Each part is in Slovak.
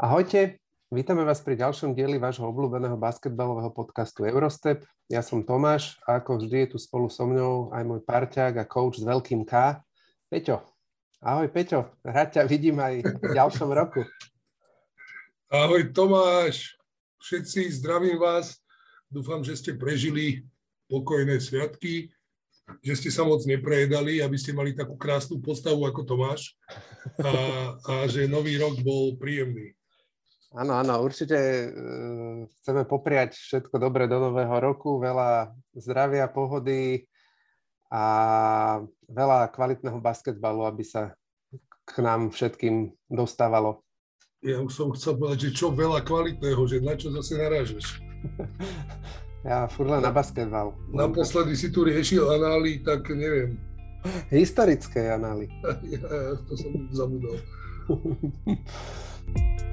Ahojte, vítame vás pri ďalšom dieli vášho obľúbeného basketbalového podcastu Eurostep. Ja som Tomáš a ako vždy je tu spolu so mnou aj môj parťák a coach s veľkým K, Peťo. Ahoj Peťo, rád ťa vidím aj v ďalšom roku. Ahoj Tomáš, všetci zdravím vás. Dúfam, že ste prežili pokojné sviatky, že ste sa moc neprejedali, aby ste mali takú krásnu postavu ako Tomáš a, a že nový rok bol príjemný. Áno, áno, určite uh, chceme popriať všetko dobré do nového roku, veľa zdravia, pohody a veľa kvalitného basketbalu, aby sa k nám všetkým dostávalo. Ja už som chcel povedať, že čo veľa kvalitného, že na čo zase narážeš? ja furt len na basketbal. Naposledy si tu riešil anály, tak neviem. Historické anály. Ja, to som zabudol.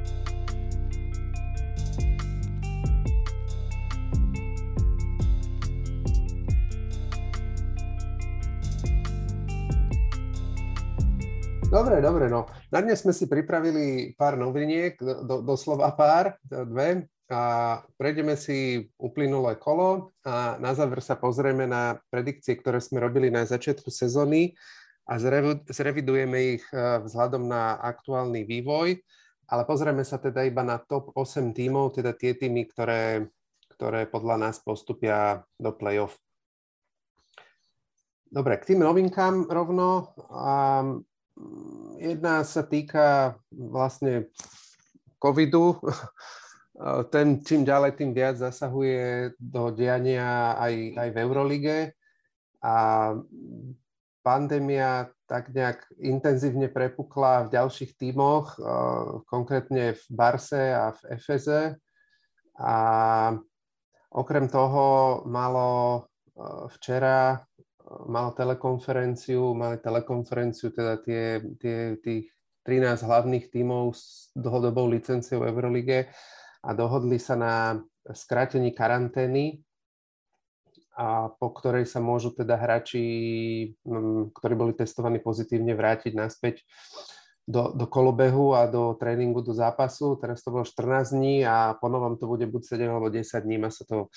Dobre, dobre, no. Na dnes sme si pripravili pár noviniek, do, doslova pár, dve. A prejdeme si uplynulé kolo a na záver sa pozrieme na predikcie, ktoré sme robili na začiatku sezóny a zrevidujeme ich e, vzhľadom na aktuálny vývoj, ale pozrieme sa teda iba na top 8 tímov, teda tie týmy, ktoré, ktoré podľa nás postupia do play-off. Dobre, k tým novinkám rovno. Jedna sa týka vlastne covidu. Ten čím ďalej, tým viac zasahuje do diania aj, aj v Eurolige a pandémia tak nejak intenzívne prepukla v ďalších tímoch, konkrétne v Barse a v Efeze. A okrem toho malo včera mal telekonferenciu, mali telekonferenciu, teda tie, tie, tých 13 hlavných tímov s dlhodobou licenciou Eurolige a dohodli sa na skrátení karantény, a po ktorej sa môžu teda hráči, mm, ktorí boli testovaní pozitívne, vrátiť naspäť do, do kolobehu a do tréningu, do zápasu. Teraz to bolo 14 dní a po novom to bude buď 7 alebo 10 dní. Má sa to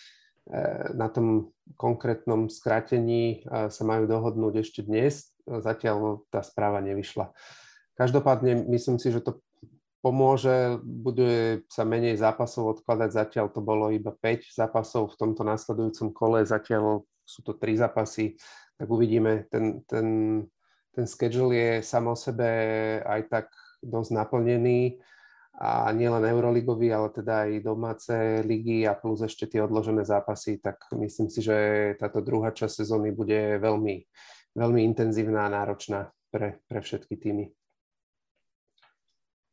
na tom konkrétnom skrátení eh, sa majú dohodnúť ešte dnes. Zatiaľ tá správa nevyšla. Každopádne myslím si, že to pomôže, bude sa menej zápasov odkladať, zatiaľ to bolo iba 5 zápasov v tomto následujúcom kole, zatiaľ sú to 3 zápasy, tak uvidíme, ten, ten, ten schedule je samo sebe aj tak dosť naplnený a nielen Euroligový, ale teda aj domáce ligy a plus ešte tie odložené zápasy, tak myslím si, že táto druhá časť sezóny bude veľmi, veľmi intenzívna a náročná pre, pre všetky týmy.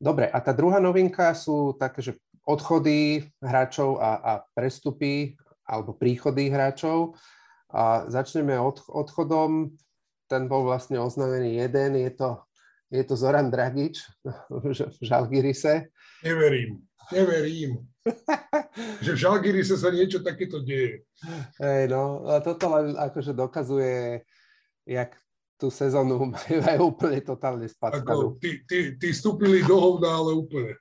Dobre, a tá druhá novinka sú také, že odchody hráčov a, a prestupy alebo príchody hráčov. A začneme od, odchodom. Ten bol vlastne oznámený jeden, je to je to Zoran Dragič v Žalgirise. Neverím, neverím. že v Žalgirise sa niečo takéto deje. Hej, no, toto len akože dokazuje, jak tú sezónu majú úplne totálne spackanú. Tí, tí, tí vstúpili do hovna, ale úplne.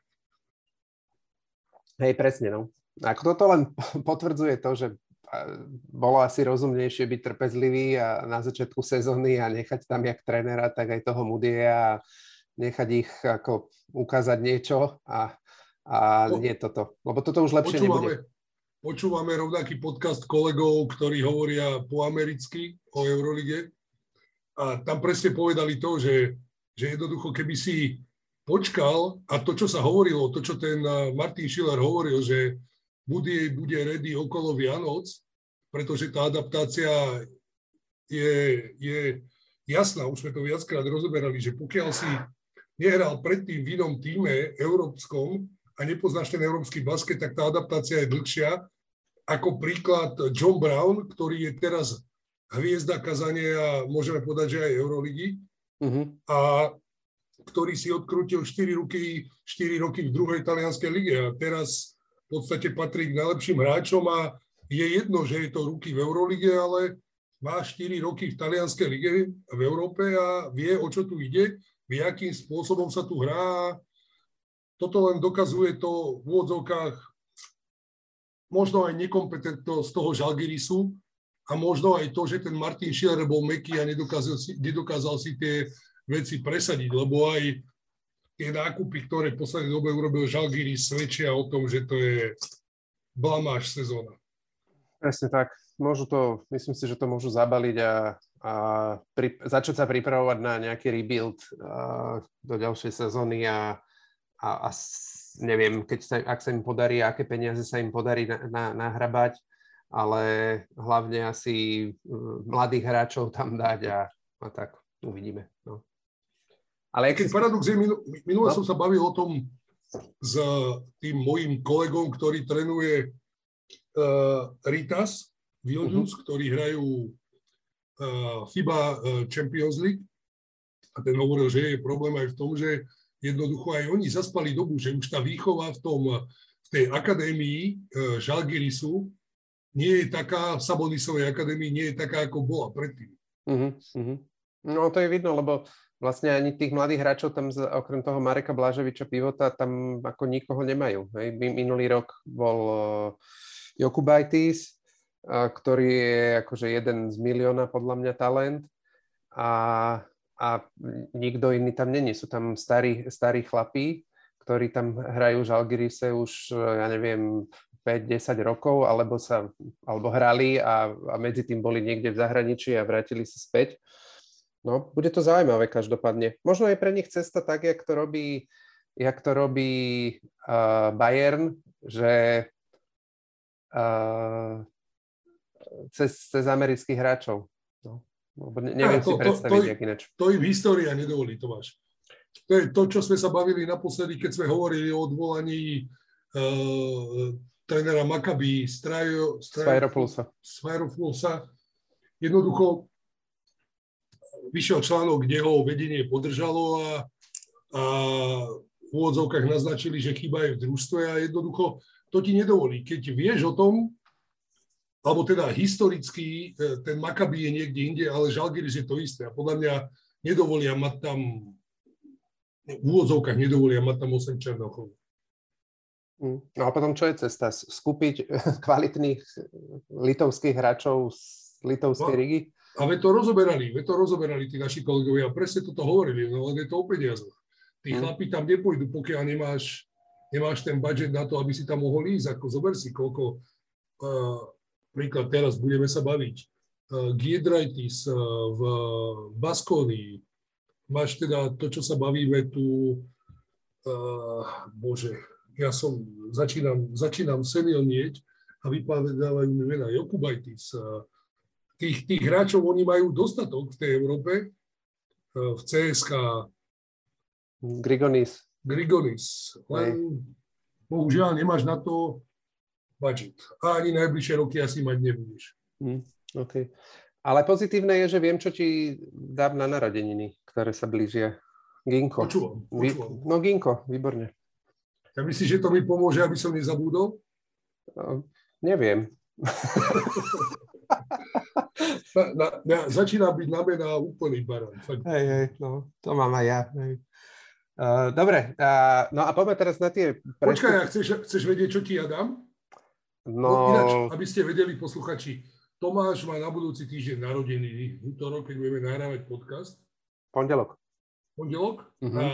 Hej, presne, no. Ako toto len potvrdzuje to, že bolo asi rozumnejšie byť trpezlivý a na začiatku sezóny a nechať tam jak trénera, tak aj toho Mudie a nechať ich ako ukázať niečo a, a po, nie toto. Lebo toto už lepšie počúvame, nebude. Počúvame rovnaký podcast kolegov, ktorí hovoria po americky o Eurolige a tam presne povedali to, že, že jednoducho keby si počkal a to, čo sa hovorilo, to, čo ten Martin Schiller hovoril, že bude, bude ready okolo Vianoc, pretože tá adaptácia je, je jasná, už sme to viackrát rozoberali, že pokiaľ si nehral predtým v inom týme európskom a nepoznáš ten európsky basket, tak tá adaptácia je dlhšia. Ako príklad John Brown, ktorý je teraz hviezda kazania a môžeme povedať, že aj Euroligy. Uh-huh. A ktorý si odkrútil 4 roky, 4 roky v druhej talianskej lige a teraz v podstate patrí k najlepším hráčom a je jedno, že je to ruky v Eurolige, ale má 4 roky v talianskej lige v Európe a vie, o čo tu ide, vie, akým spôsobom sa tu hrá. toto len dokazuje to v úvodzovkách možno aj nekompetentnosť toho Žalgirisu a možno aj to, že ten Martin Schiller bol meký a nedokázal si, nedokázal si tie veci presadiť, lebo aj tie nákupy, ktoré v poslednej dobe urobil Žalgiris, svedčia o tom, že to je blamáž sezóna. Presne tak. Môžu to, myslím si, že to môžu zabaliť a, a pri, začať sa pripravovať na nejaký rebuild a, do ďalšej sezóny a, a, a neviem, keď sa, ak sa im podarí, aké peniaze sa im podarí na, na, nahrabať, ale hlavne asi mladých hráčov tam dať a, a tak uvidíme. No. Ale keď paradox je, minule no? som sa bavil o tom s tým mojim kolegom, ktorý trénuje uh, Ritas Vilnius, uh-huh. ktorí hrajú FIBA uh, Champions League. A ten hovoril, že je problém aj v tom, že jednoducho aj oni zaspali dobu, že už tá výchova v, tom, v tej akadémii uh, Žalgirisu nie je taká, v Sabonisovej akadémii nie je taká, ako bola predtým. Uh-huh. No to je vidno, lebo vlastne ani tých mladých hráčov tam okrem toho Mareka Blaževiča Pivota tam ako nikoho nemajú. Hej. Minulý rok bol uh, Jokubaitis, ktorý je akože jeden z milióna podľa mňa talent a, a nikto iný tam není. Sú tam starí, starí chlapí, ktorí tam hrajú Žalgirise už, ja neviem, 5-10 rokov, alebo sa alebo hrali a, a medzi tým boli niekde v zahraničí a vrátili sa späť. No, bude to zaujímavé každopádne. Možno je pre nich cesta tak, jak to robí, jak to robí uh, Bayern, že uh, cez, cez amerických hráčov. No, neviem to, si predstaviť, to, jak ináč. To im história nedovolí, Tomáš. To je to, čo sme sa bavili naposledy, keď sme hovorili o odvolaní uh, trénera Maccabi Svajropulsa. Svajropulsa. Jednoducho vyšiel článok, kde ho vedenie podržalo a, a v úvodzovkách naznačili, že chyba je v družstve a jednoducho to ti nedovolí. Keď vieš o tom, alebo teda historicky e, ten Maccabi je niekde inde, ale Žalgiris je to isté a podľa mňa nedovolia mať tam v úvodzovkách nedovolia mať tam 8 Černochov. Mm. No a potom čo je cesta? Skúpiť kvalitných litovských hráčov z litovskej no, ligy? A ve to rozoberali, ve to rozoberali tí naši kolegovia. Presne toto hovorili, no len je to o peniazoch. Tí hmm. chlapi tam nepôjdu, pokiaľ nemáš, nemáš ten budget na to, aby si tam mohol ísť. Ako zober si, koľko, uh, príklad teraz budeme sa baviť, uh, Giedraitis uh, v Baskonii, máš teda to, čo sa bavíme tu, uh, bože, ja som, začínam, začínam senionieť a vypadávajú mi mena Jokubaitis, tých, tých hráčov oni majú dostatok v tej Európe, v CSK. Grigonis. Grigonis. Len bohužiaľ nemáš na to budget. A ani najbližšie roky asi mať nebudeš. Mm, OK. Ale pozitívne je, že viem, čo ti dám na narodeniny, ktoré sa blížia. Ginko. Počúvam, počúvam. No Ginko, výborne. Ja myslíš, že to mi pomôže, aby som nezabudol? No, neviem. na, na, na, začína byť na mena úplný baran. Hej, hej, no, to mám aj ja. Hej. Uh, dobre, uh, no a poďme teraz na tie... Prestup... Počkaj, ja chceš, chceš vedieť, čo ti ja dám? No... no ináč, aby ste vedeli, posluchači, Tomáš má na budúci týždeň narodeniny, útorok, keď budeme nahrávať podcast. Pondelok. Pondelok? Uh-huh. A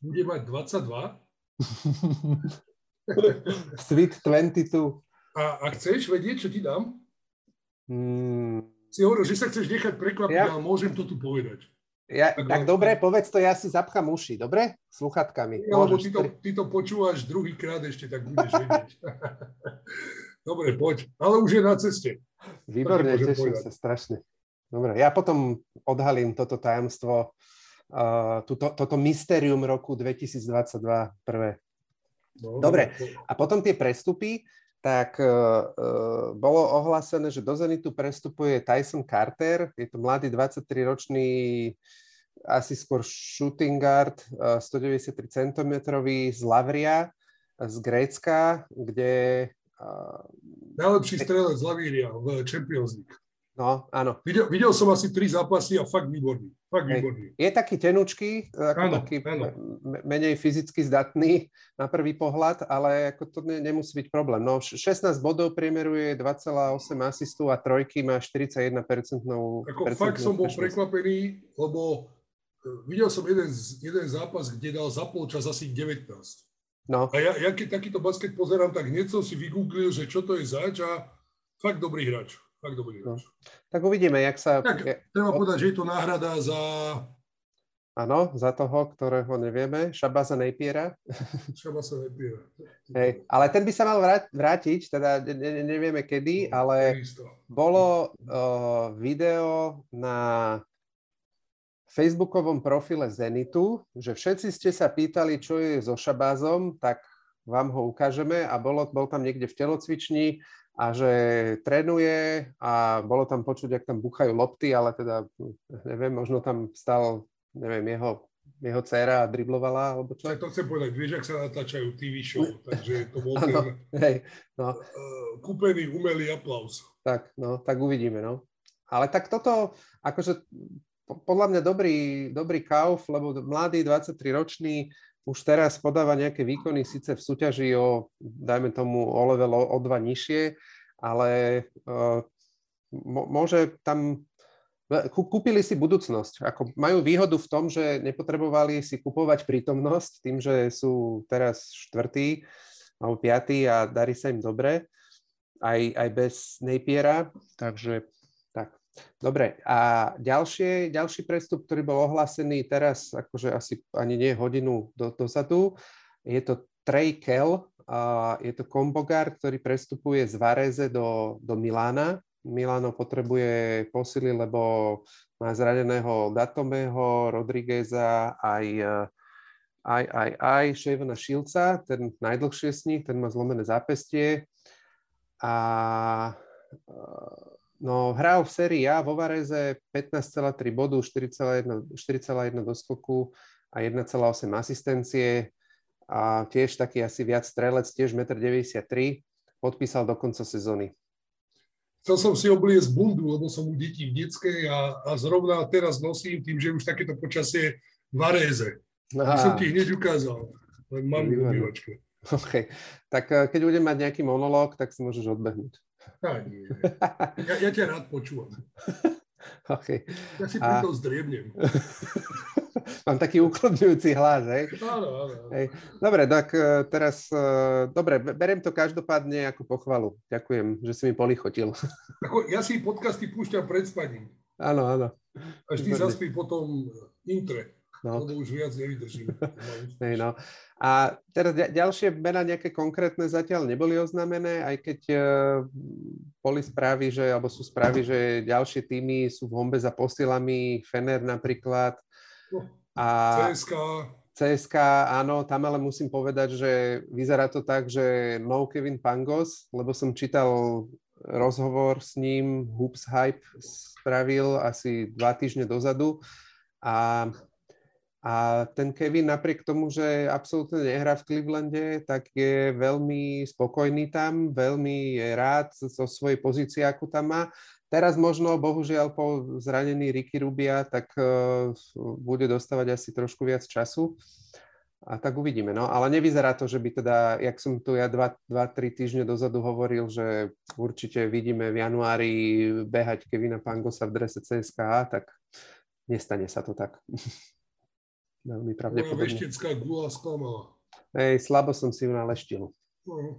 bude mať 22. Sweet 22. A, a chceš vedieť, čo ti dám? Hmm. Si hovoril, že sa chceš nechať prekvapiť, ja. ale môžem to tu povedať. Ja, tak, tak dobre, povedz to, ja si zapchám uši, dobre? Sluchatkami. Ja, lebo ty to, ty to počúvaš druhýkrát ešte, tak budeš vedieť. dobre, poď. Ale už je na ceste. Výborne, teším povedať. sa strašne. Dobre, ja potom odhalím toto tajomstvo, uh, túto, toto mystérium roku 2022 prvé. No, dobre, a potom tie prestupy tak uh, bolo ohlásené, že do Zenitu prestupuje Tyson Carter, je to mladý 23-ročný asi skôr shooting guard, uh, 193 cm z Lavria, z Grécka, kde... Najlepší strelec z Lavria v Champions League. No, áno. Videl, videl som asi tri zápasy a fakt výborný. Fakt výborný. Je taký tenučký, ako áno, taký áno. menej fyzicky zdatný na prvý pohľad, ale ako to ne, nemusí byť problém. No, 16 bodov priemeruje 2,8 asistu a trojky má 41% Ako fakt som bol prekvapený, lebo e, videl som jeden, jeden zápas, kde dal za polčas asi 19. No. A ja, ja keď takýto basket pozerám, tak hneď som si vygooglil, že čo to je zač a fakt dobrý hráč. Fakt dobrý no. Tak uvidíme, jak sa... Tak, treba povedať, že je to náhrada za... Áno, za toho, ktorého nevieme, Šabaza Napiera. Šabaza Napiera. Hej, ale ten by sa mal vrátiť, teda ne, nevieme kedy, no, ale bolo uh, video na facebookovom profile Zenitu, že všetci ste sa pýtali, čo je so Šabázom, tak vám ho ukážeme a bolo, bol tam niekde v telocvični a že trénuje a bolo tam počuť, ak tam buchajú lopty, ale teda neviem, možno tam stal, neviem, jeho, jeho dcera a driblovala, alebo čo? Tak to chcem povedať, vieš, ak sa natáčajú TV show, takže to bol ten hej, no. Uh, kúpený umelý aplaus. Tak, no, tak uvidíme, no. Ale tak toto, akože podľa mňa dobrý, dobrý kauf, lebo mladý, 23-ročný, už teraz podáva nejaké výkony, síce v súťaži o, dajme tomu, o level o, o dva nižšie, ale uh, môže tam kúpili si budúcnosť. Ako majú výhodu v tom, že nepotrebovali si kupovať prítomnosť tým, že sú teraz štvrtý alebo piatý a darí sa im dobre, aj, aj bez Napiera, takže Dobre, a ďalšie, ďalší prestup, ktorý bol ohlásený teraz, akože asi ani nie hodinu do, dozadu, je to Trey Kell, je to kombogár, ktorý prestupuje z Vareze do, do Milána. Milano potrebuje posily, lebo má zraneného Datomého, Rodrigueza, aj, aj, aj, aj Shavena Šilca, ten najdlhšie z nich, ten má zlomené zápestie. A No, hral v sérii A vo Vareze 15,3 bodu, 4,1 doskoku a 1,8 asistencie a tiež taký asi viac strelec, tiež 1,93 m, podpísal do konca sezóny. Chcel som si obliecť bundu, lebo som u detí v detskej a, a zrovna teraz nosím tým, že už takéto počasie v Varéze. Aha. som ti hneď ukázal, len mám v OK, tak eh, keď budem mať nejaký monológ, tak si môžeš odbehnúť. Ja, ja ťa rád počúvam. Okay. Ja si preto a... zdriebnem. Mám taký uklodňujúci hlas, hej? Áno, áno. Hej. Dobre, tak e, teraz, e, dobre, beriem to každopádne ako pochvalu. Ďakujem, že si mi polichotil. Ako, ja si podcasty púšťam pred spaním. Áno, áno. Až ty zaspí potom intre. No. Lebo už viac nevydržím. Hej, no. A teraz ďalšie mená nejaké konkrétne zatiaľ neboli oznámené, aj keď uh, boli správy, že, alebo sú správy, že ďalšie týmy sú v hombe za posilami, Fener napríklad. No, a CSK. CSK, áno, tam ale musím povedať, že vyzerá to tak, že no Kevin Pangos, lebo som čítal rozhovor s ním, Hoops Hype spravil asi dva týždne dozadu a a ten Kevin napriek tomu, že absolútne nehrá v Clevelande, tak je veľmi spokojný tam, veľmi je rád zo svojej pozície, ako tam má. Teraz možno, bohužiaľ, po zranení Ricky Rubia, tak uh, bude dostávať asi trošku viac času. A tak uvidíme. No, ale nevyzerá to, že by teda, jak som tu ja 2-3 týždne dozadu hovoril, že určite vidíme v januári behať Kevina Pangosa v drese CSKA, tak nestane sa to tak. veľmi pravdepodobne. Moja veštecká gula sklamala. Hej, slabo som si ju naleštil. Uh-huh.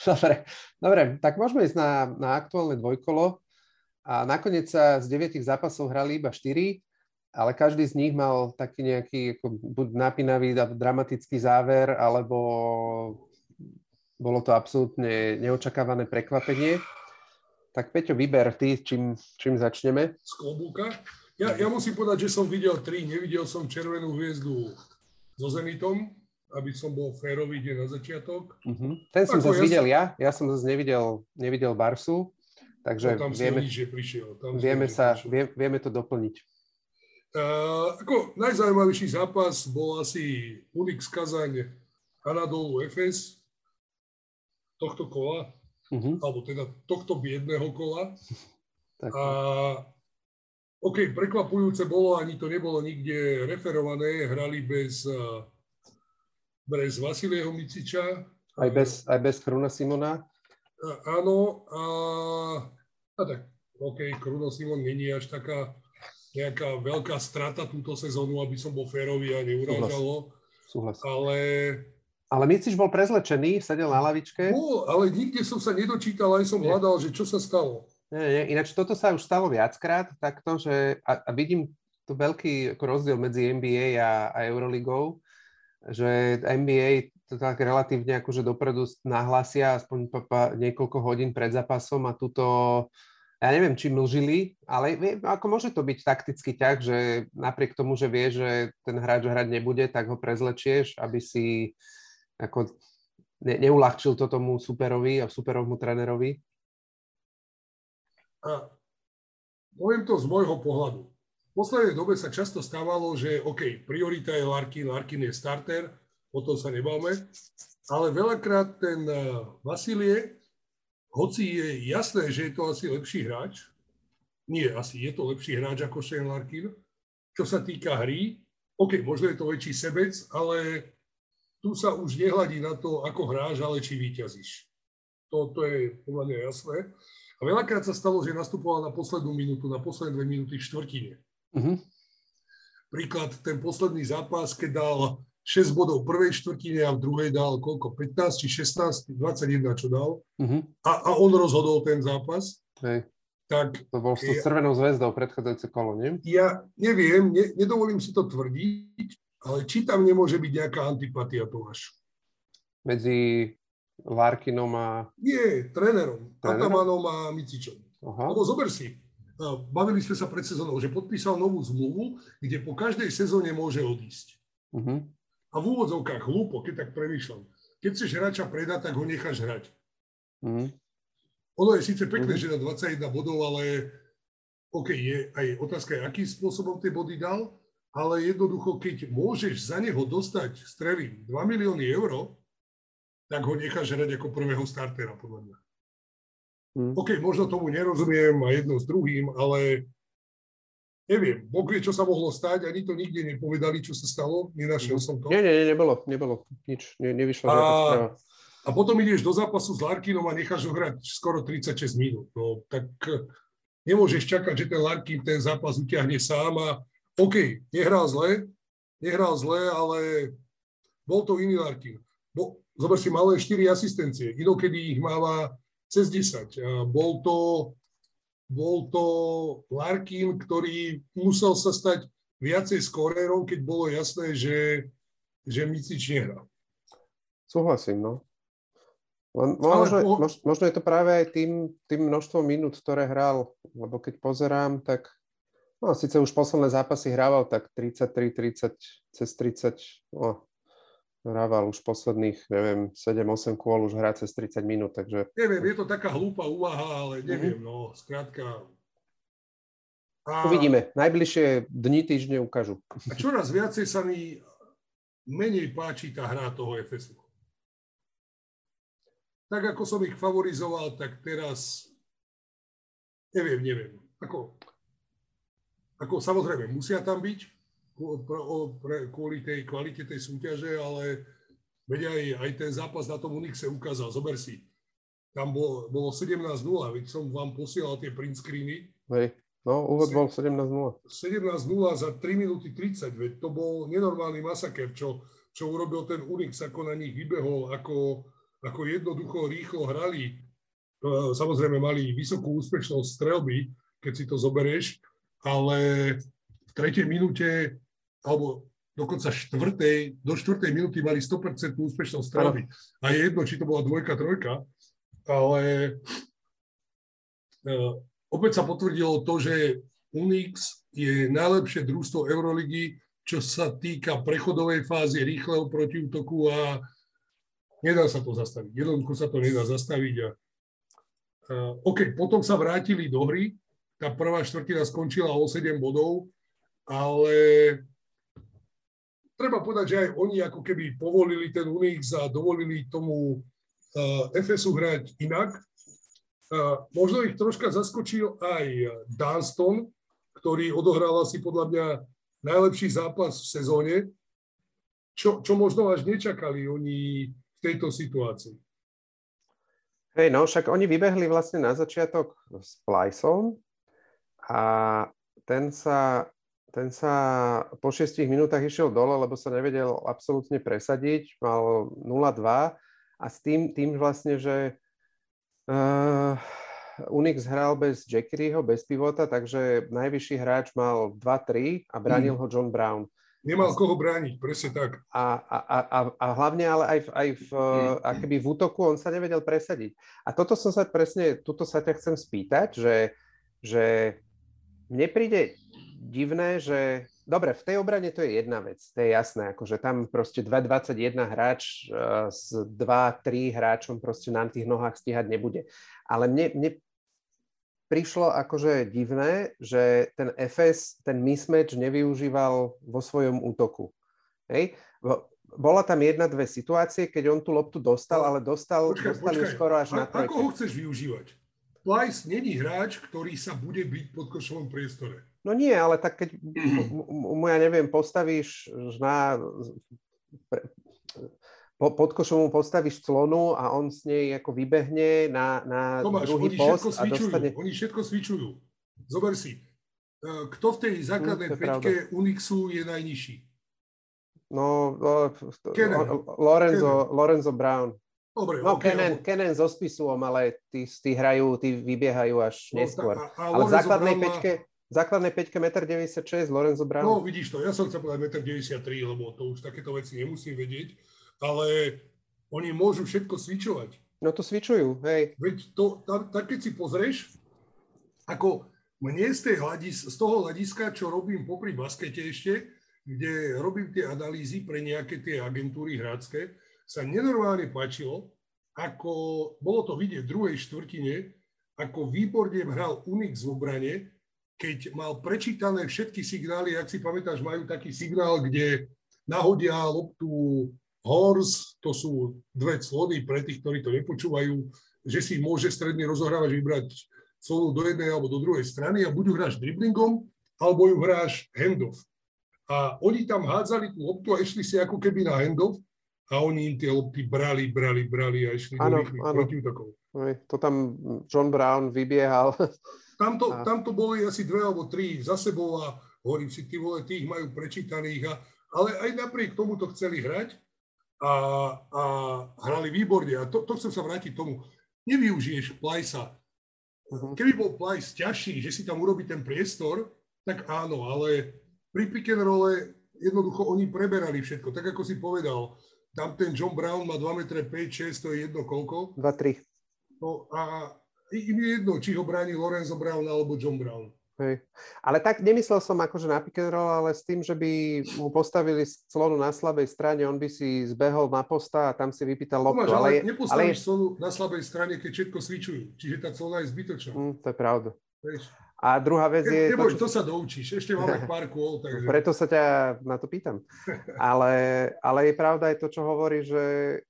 Dobre, dobre, tak môžeme ísť na, na aktuálne dvojkolo. A nakoniec sa z deviatich zápasov hrali iba štyri, ale každý z nich mal taký nejaký ako, buď napínavý dramatický záver, alebo bolo to absolútne neočakávané prekvapenie. Tak Peťo, vyber ty, čím, čím začneme. Z klobúka? Ja, ja musím povedať, že som videl tri. Nevidel som Červenú hviezdu so Zenitom, aby som bol férový deň na začiatok. Uh-huh. Ten som zase ja videl ja. Ja som zase nevidel, nevidel Barsu. Takže no, tam vieme, nič, prišiel. Tam vieme, sa, vie, vieme to doplniť. Uh, ako najzaujímavejší zápas bol asi Unix Kazaň Anadolu FS tohto kola. uh-huh. alebo teda tohto biedného kola. Tak. A OK, prekvapujúce bolo, ani to nebolo nikde referované, hrali bez, eh, bez Vasilieho Miciča. Aj bez, aj bez Kruna Simona? A, áno, a, a tak, OK, Kruno Simon není až taká nejaká veľká strata túto sezónu, aby som bol férový a neurážal ho. Súhlas. Ale... Ale Micič bol prezlečený, sedel na lavičke. Bol, ale nikde som sa nedočítal, aj som hľadal, že čo sa stalo. Nie, ináč toto sa už stalo viackrát, takto, že a, a vidím tu veľký rozdiel medzi NBA a, a Euroligou, že NBA to tak relatívne akože dopredu nahlasia aspoň pa, pa, niekoľko hodín pred zápasom a túto, ja neviem, či mlžili, ale vie, ako môže to byť taktický ťah, že napriek tomu, že vie, že ten hráč hrať nebude, tak ho prezlečieš, aby si ako ne, neulahčil to tomu superovi a superovmu trénerovi. A poviem to z môjho pohľadu. V poslednej dobe sa často stávalo, že OK, priorita je Larkin, Larkin je starter, o tom sa nebáme, ale veľakrát ten eh, Vasilie, hoci je jasné, že je to asi lepší hráč, nie, asi je to lepší hráč ako Shane Larkin, čo sa týka hry, OK, možno je to väčší sebec, ale tu sa už nehľadí na to, ako hráš, ale či vyťazíš. To, to je podľa mňa jasné. A veľakrát sa stalo, že nastupoval na poslednú minútu, na posledné dve minúty v štvrtine. Uh-huh. Príklad, ten posledný zápas, keď dal 6 bodov v prvej štvrtine a v druhej dal koľko? 15 či 16, 21, čo dal. Uh-huh. A, a on rozhodol ten zápas. Hej. Tak, to bol s ja, Červenou zväzdou predchádzajúce kolo, nie? Ja neviem, ne, nedovolím si to tvrdiť, ale či tam nemôže byť nejaká antipatia, Tomáš? Medzi Larkinom a... Nie, trénerom. trénerom? Atamanom a Micičom. Aha. Lebo zober si, bavili sme sa pred sezónou, že podpísal novú zmluvu, kde po každej sezóne môže odísť. Uh-huh. A v úvodzovkách hlúpo, keď tak premýšľam. Keď chceš hráča predať, tak ho necháš hrať. Uh-huh. Ono je síce pekné, uh-huh. že na 21 bodov, ale OK, je aj otázka, akým spôsobom tie body dal, ale jednoducho, keď môžeš za neho dostať, strelím, 2 milióny eur, tak ho necháš hrať ako prvého startera, podľa mňa. Hmm. OK, možno tomu nerozumiem a jedno s druhým, ale neviem, Boh vie, čo sa mohlo stať, ani to nikde nepovedali, čo sa stalo, nenašiel hmm. som to. Nie, nie, nie, nebolo, nebolo, nič, ne, nevyšlo a, A potom ideš do zápasu s Larkinom a necháš ho hrať skoro 36 minút. No, tak nemôžeš čakať, že ten Larkin ten zápas utiahne sám a OK, nehral zle, nehral zle, ale bol to iný Larkin. Bo, zober si, malé 4 asistencie, inokedy ich máva cez 10. Bol to, bol to Larkin, ktorý musel sa stať viacej skorérom, keď bolo jasné, že, že Micič nehrá. Súhlasím, no. Možno, po... možno je to práve aj tým, tým množstvom minút, ktoré hral, lebo keď pozerám, tak no, síce už posledné zápasy hrával tak 33, 30, cez 30, no, hrával už posledných, neviem, 7-8 kôl, už hrá cez 30 minút, takže... Neviem, je to taká hlúpa úvaha, ale neviem, mm-hmm. no, skrátka... A... Uvidíme. Najbližšie dni, týždne ukážu. A čoraz viacej sa mi menej páči tá hra toho FSU. Tak ako som ich favorizoval, tak teraz neviem, neviem. Ako, ako samozrejme, musia tam byť, kvôli tej kvalite tej súťaže, ale veď aj, aj ten zápas na tom Unixe ukázal, zober si, tam bolo, bolo 17-0, veď som vám posielal tie print screeny. Hej, no úvod bol 17-0. 17-0 za 3 minúty 30, veď to bol nenormálny masaker, čo, čo urobil ten Unix, ako na nich vybehol, ako, ako jednoducho rýchlo hrali. Samozrejme mali vysokú úspešnosť strelby, keď si to zoberieš, ale v tretej minúte alebo dokonca štvrtej, do štvrtej minúty mali 100% úspešnosť strelby. A je jedno, či to bola dvojka, trojka, ale uh, opäť sa potvrdilo to, že Unix je najlepšie družstvo Euroligy, čo sa týka prechodovej fázy, rýchleho protiútoku a nedá sa to zastaviť. Jednoducho sa to nedá zastaviť. A, uh, OK, potom sa vrátili do hry, tá prvá štvrtina skončila o 7 bodov, ale treba povedať, že aj oni ako keby povolili ten Unix a dovolili tomu uh, FSU hrať inak, možno ich troška zaskočil aj Dunston, ktorý odohral asi podľa mňa najlepší zápas v sezóne, čo, čo možno až nečakali oni v tejto situácii. Hej, no však oni vybehli vlastne na začiatok s Plysom a ten sa, ten sa po 6 minútach išiel dole, lebo sa nevedel absolútne presadiť, mal 0-2 a s tým, tým vlastne, že uh, Unix hral bez Jackeryho, bez pivota, takže najvyšší hráč mal 2-3 a bránil mm. ho John Brown. Nemal koho brániť, presne tak. A, a, a, a hlavne ale aj, v, aj v, akoby v útoku on sa nevedel presadiť. A toto som sa presne, tuto sa ťa chcem spýtať, že, že mne príde divné, že dobre, v tej obrane to je jedna vec, to je jasné, akože tam proste 2-21 hráč uh, s 2-3 hráčom proste na tých nohách stíhať nebude. Ale mne, mne prišlo akože divné, že ten FS ten mismatch nevyužíval vo svojom útoku. Hej? Bola tam jedna, dve situácie, keď on tú loptu dostal, ale dostal, počkaj, dostal počkaj. ju skoro až A, na trojke. Ako ho chceš využívať? Plyce není hráč, ktorý sa bude byť pod košovom priestore. No nie, ale tak keď mu, ja neviem, postavíš na po, pod košom mu postavíš clonu a on s nej ako vybehne na, na Tomáš, druhý oni post a dostane... Oni všetko svičujú. Zober si, e, kto v tej základnej hm, peťke Unixu je najnižší? No, Lorenzo, Lorenzo Brown. Dobre, no, okay, Kenen, Kenen so spisuom, ale tí, tí hrajú, tí vybiehajú až no, neskôr. A, a ale v základnej Brown peťke, v základnej peťke 1,96 m Lorenzo Brown. No, vidíš to, ja som chcel povedať 1,93 m, lebo to už takéto veci nemusím vedieť ale oni môžu všetko svičovať. No to svičujú, hej. Veď to, tak keď si pozrieš, ako mne z, tej hľadis, z toho hľadiska, čo robím popri baskete ešte, kde robím tie analýzy pre nejaké tie agentúry hrácké, sa nenormálne páčilo, ako bolo to vidieť v druhej štvrtine, ako výborne hral Unix v obrane, keď mal prečítané všetky signály, ak si pamätáš, majú taký signál, kde nahodia loptu Horse, to sú dve clony pre tých, ktorí to nepočúvajú, že si môže stredný rozohrávač vybrať clonu do jednej alebo do druhej strany a buď ju hráš driblingom, alebo ju hráš handoff. A oni tam hádzali tú loptu a išli si ako keby na handoff a oni im tie lopty brali, brali, brali a išli ano, do rýchlych protiútokov. To tam John Brown vybiehal. Tamto, a... tamto boli asi dve alebo tri za sebou a hovorím si, tí vole, tých majú prečítaných. A, ale aj napriek tomu to chceli hrať a, a hrali výborne. A to, to chcem sa vrátiť tomu. Nevyužiješ Plajsa. Uh-huh. Keby bol Plajs ťažší, že si tam urobí ten priestor, tak áno, ale pri pick and rolle jednoducho oni preberali všetko. Tak ako si povedal, tam ten John Brown má 2 m 5, 6, to je jedno koľko? 2, 3. No a im je jedno, či ho bráni Lorenzo Brown alebo John Brown. Hej. Ale tak nemyslel som akože na pick and roll, ale s tým, že by mu postavili clonu na slabej strane, on by si zbehol na posta a tam si vypýtal loptu. Tomáš, ale, ale nepostavíš ale... clonu na slabej strane, keď všetko svičujú. Čiže tá clona je zbytočná. Mm, to je pravda. A druhá vec je... Neboj, to, čo... to sa doučíš, ešte máme pár kôl. Takže... Preto sa ťa na to pýtam. Ale, ale je pravda aj to, čo hovorí, že,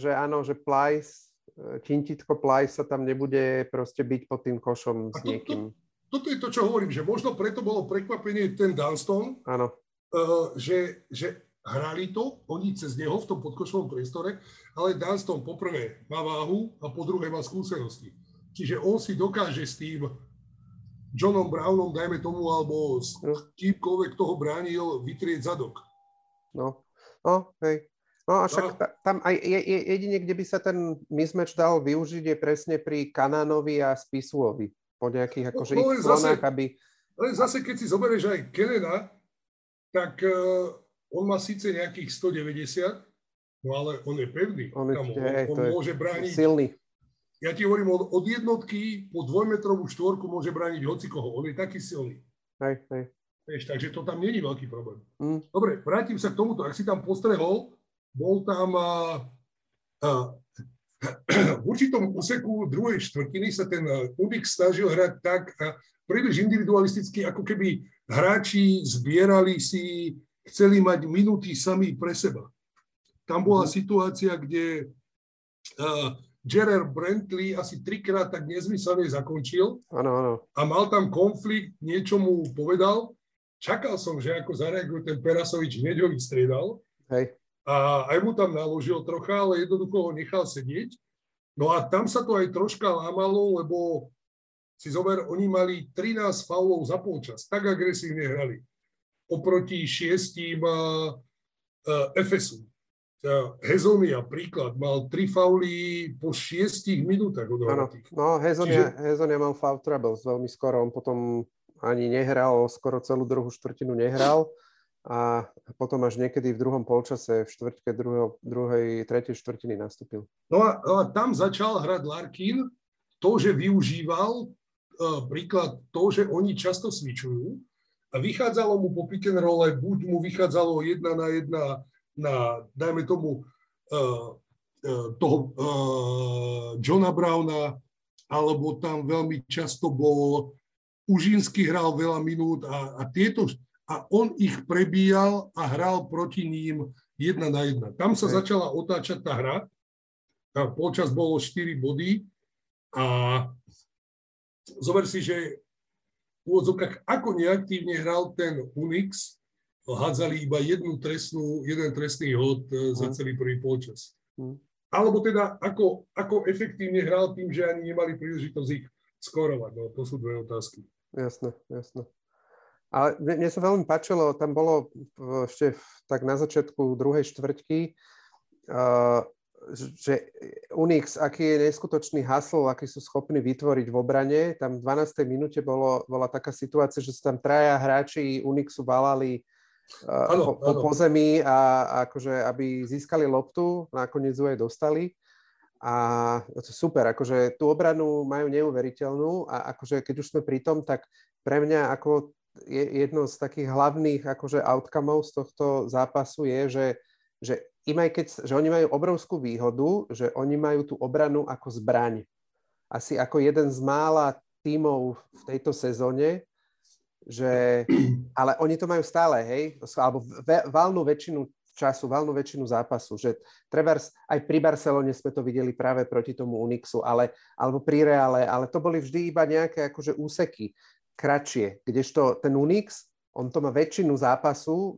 že áno, že Plyce, Tintitko Plyce sa tam nebude proste byť pod tým košom s niekým. To, to, toto je to, čo hovorím, že možno preto bolo prekvapenie ten Dunston, Áno. Uh, že, že hrali to, oni cez neho v tom podkošovom priestore, ale Dunston poprvé má váhu a po druhé má skúsenosti. Čiže on si dokáže s tým Johnom Brownom, dajme tomu, alebo s no. kýmkoľvek toho bránil, vytrieť zadok. No, no, hej. No a však no. tam aj jedine, kde by sa ten mismatch dal využiť, je presne pri Kanánovi a Spisuovi po nejakých akože no, ich zase, aby... Ale zase, keď si zoberieš aj Kenena, tak uh, on má síce nejakých 190, no ale on je pevný. On, je, Tam, on, je, on môže brániť... Silný. Ja ti hovorím, od, od jednotky po dvojmetrovú štvorku môže brániť hocikoho. On je taký silný. Hej, hej. Vieš, takže to tam není veľký problém. Mm. Dobre, vrátim sa k tomuto. Ak si tam postrehol, bol tam v určitom úseku druhej štvrtiny sa ten Ubik snažil hrať tak a príliš individualisticky, ako keby hráči zbierali si, chceli mať minúty sami pre seba. Tam bola mm situácia, kde uh, Gerard Brantley asi trikrát tak nezmyselne zakončil. Áno, áno. A mal tam konflikt, niečo mu povedal. Čakal som, že ako zareaguje ten Perasovič, hneď ho vystriedal. Hej. A aj mu tam naložil trocha, ale jednoducho ho nechal sedieť. No a tam sa to aj troška lámalo, lebo si zober, oni mali 13 faulov za polčas. Tak agresívne hrali. Oproti šiestim uh, uh, Efesu. Hezonia, príklad, mal tri fauly po šiestich minútach odohratých. No, Hezonia, Čiže... Hezonia mal foul troubles veľmi skoro. On potom ani nehral, skoro celú druhú štvrtinu nehral a potom až niekedy v druhom polčase, v štvrtke druhého, druhej, tretej štvrtiny nastúpil. No a, a tam začal hrať Larkin. To, že využíval uh, príklad to, že oni často svičujú a vychádzalo mu po pick and roll, buď mu vychádzalo jedna na jedna na, dajme tomu, uh, toho uh, Johna Browna, alebo tam veľmi často bol, Užínsky hral veľa minút a, a tieto, a on ich prebíjal a hral proti ním jedna na jedna. Tam sa začala otáčať tá hra, a počas bolo 4 body a zober si, že v úvodzovkách, ako neaktívne hral ten Unix, hádzali iba jednu trestnú, jeden trestný hod e, za hm. celý prvý polčas. Hmm. Alebo teda, ako, ako efektívne hral tým, že ani nemali príležitosť ich skorovať. No, to sú dve otázky. Jasné, jasné. Ale mne, sa veľmi páčilo, tam bolo ešte tak na začiatku druhej štvrťky, že Unix, aký je neskutočný hasl, aký sú schopní vytvoriť v obrane. Tam v 12. minúte bolo, bola taká situácia, že sa tam traja hráči Unixu valali ano, po, po zemi a akože, aby získali loptu, nakoniec ju aj dostali. A to super, akože tú obranu majú neuveriteľnú a akože keď už sme pri tom, tak pre mňa ako jedno z takých hlavných akože outcomeov z tohto zápasu je, že, že im aj keď, že oni majú obrovskú výhodu, že oni majú tú obranu ako zbraň. Asi ako jeden z mála tímov v tejto sezóne, že, ale oni to majú stále, hej, alebo valnú väčšinu času, valnú väčšinu zápasu, že trebárs aj pri Barcelone sme to videli práve proti tomu Unixu, ale, alebo pri Reale, ale to boli vždy iba nejaké akože úseky, kratšie, kdežto ten Unix, on to má väčšinu zápasu,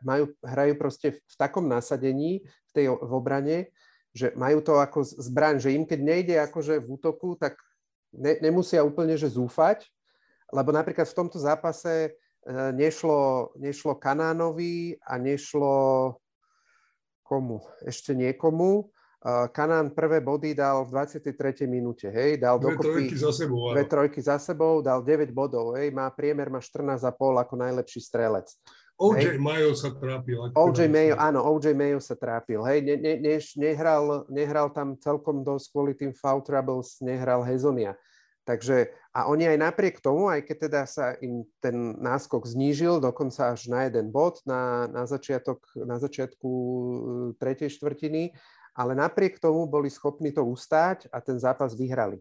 majú, hrajú proste v takom nasadení v tej v obrane, že majú to ako zbraň, že im keď nejde akože v útoku, tak ne, nemusia úplne že zúfať, lebo napríklad v tomto zápase e, nešlo, nešlo Kanánovi a nešlo komu? Ešte niekomu. Kanán prvé body dal v 23. minúte, hej, dal dve dokopy trojky za sebou, dve trojky za sebou, dal 9 bodov, hej, má priemer, má 14,5 ako najlepší strelec. OJ Mayo sa trápil. OJ Mayo, áno, OJ Mayo sa trápil. Hej, ne, ne, ne, nehral, nehral tam celkom dosť kvôli tým foul troubles, nehral Hezonia. Takže a oni aj napriek tomu, aj keď teda sa im ten náskok znížil dokonca až na jeden bod na, na, začiatok, na začiatku e, tretej štvrtiny, ale napriek tomu boli schopní to ustáť a ten zápas vyhrali.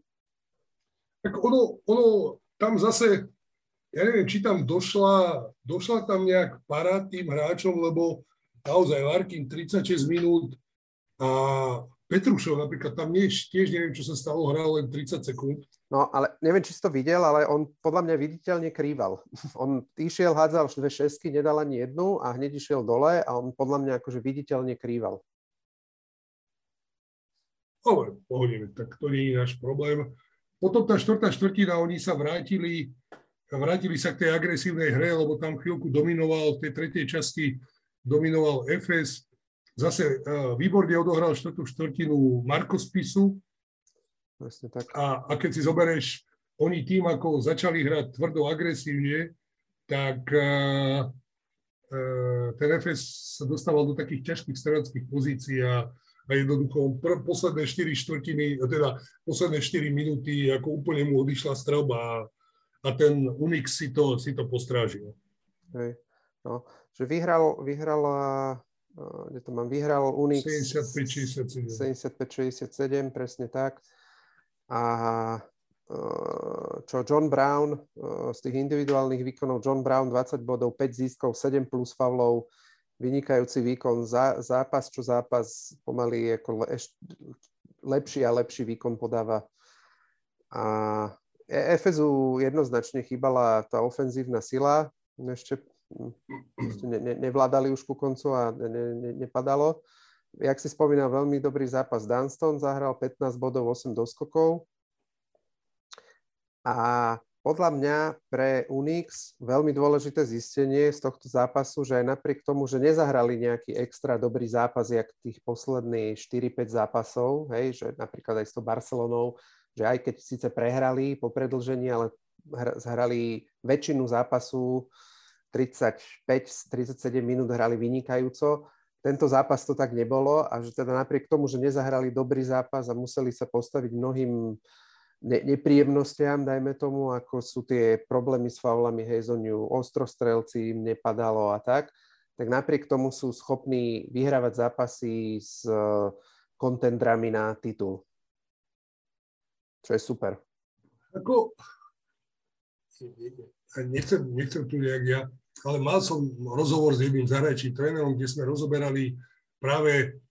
Tak ono, ono tam zase, ja neviem, či tam došla, došla tam nejak para tým hráčom, lebo naozaj Larkin 36 minút a Petrušov napríklad, tam nie, tiež neviem, čo sa stalo, hral len 30 sekúnd. No, ale neviem, či si to videl, ale on podľa mňa viditeľne krýval. On išiel, hádzal dve šesky, nedal ani jednu a hneď išiel dole a on podľa mňa akože viditeľne krýval. Ale pohode, tak to nie je náš problém. Potom tá štvrtá štvrtina, oni sa vrátili, vrátili sa k tej agresívnej hre, lebo tam chvíľku dominoval, v tej tretej časti dominoval FS, Zase uh, výborne odohral štvrtú štvrtinu Marko Spisu. A, a keď si zoberieš, oni tým, ako začali hrať tvrdo agresívne, tak uh, ten FS sa dostával do takých ťažkých streleckých pozícií a, a jednoducho pr- posledné 4 štvrtiny, teda posledné 4 minúty, ako úplne mu odišla strelba a, a ten Unix si to, si to postrážil. Hej. No, že vyhral, vyhrala kde to mám, vyhral Unix 75-67, presne tak. A čo John Brown z tých individuálnych výkonov, John Brown 20 bodov, 5 získov, 7 plus faulov, vynikajúci výkon, zá, zápas čo zápas, pomaly ako lepší a lepší výkon podáva. A e- Efezu jednoznačne chýbala tá ofenzívna sila, ešte ne, ne, nevládali už ku koncu a ne, ne, nepadalo. Jak si spomínal, veľmi dobrý zápas Dunston, zahral 15 bodov, 8 doskokov. A podľa mňa pre Unix veľmi dôležité zistenie z tohto zápasu, že aj napriek tomu, že nezahrali nejaký extra dobrý zápas, jak tých posledných 4-5 zápasov, hej, že napríklad aj s tou Barcelonou, že aj keď síce prehrali po predlžení, ale zhrali väčšinu zápasu 35-37 minút hrali vynikajúco. Tento zápas to tak nebolo a že teda napriek tomu, že nezahrali dobrý zápas a museli sa postaviť mnohým ne, nepríjemnostiam, dajme tomu, ako sú tie problémy s faulami Hejzoniu, ostrostrelci im nepadalo a tak, tak napriek tomu sú schopní vyhrávať zápasy s kontendrami na titul. Čo je super. Ako, nechcem, nechcem tu nejak ja, ale mal som rozhovor s jedným zahraničným trénerom, kde sme rozoberali práve E,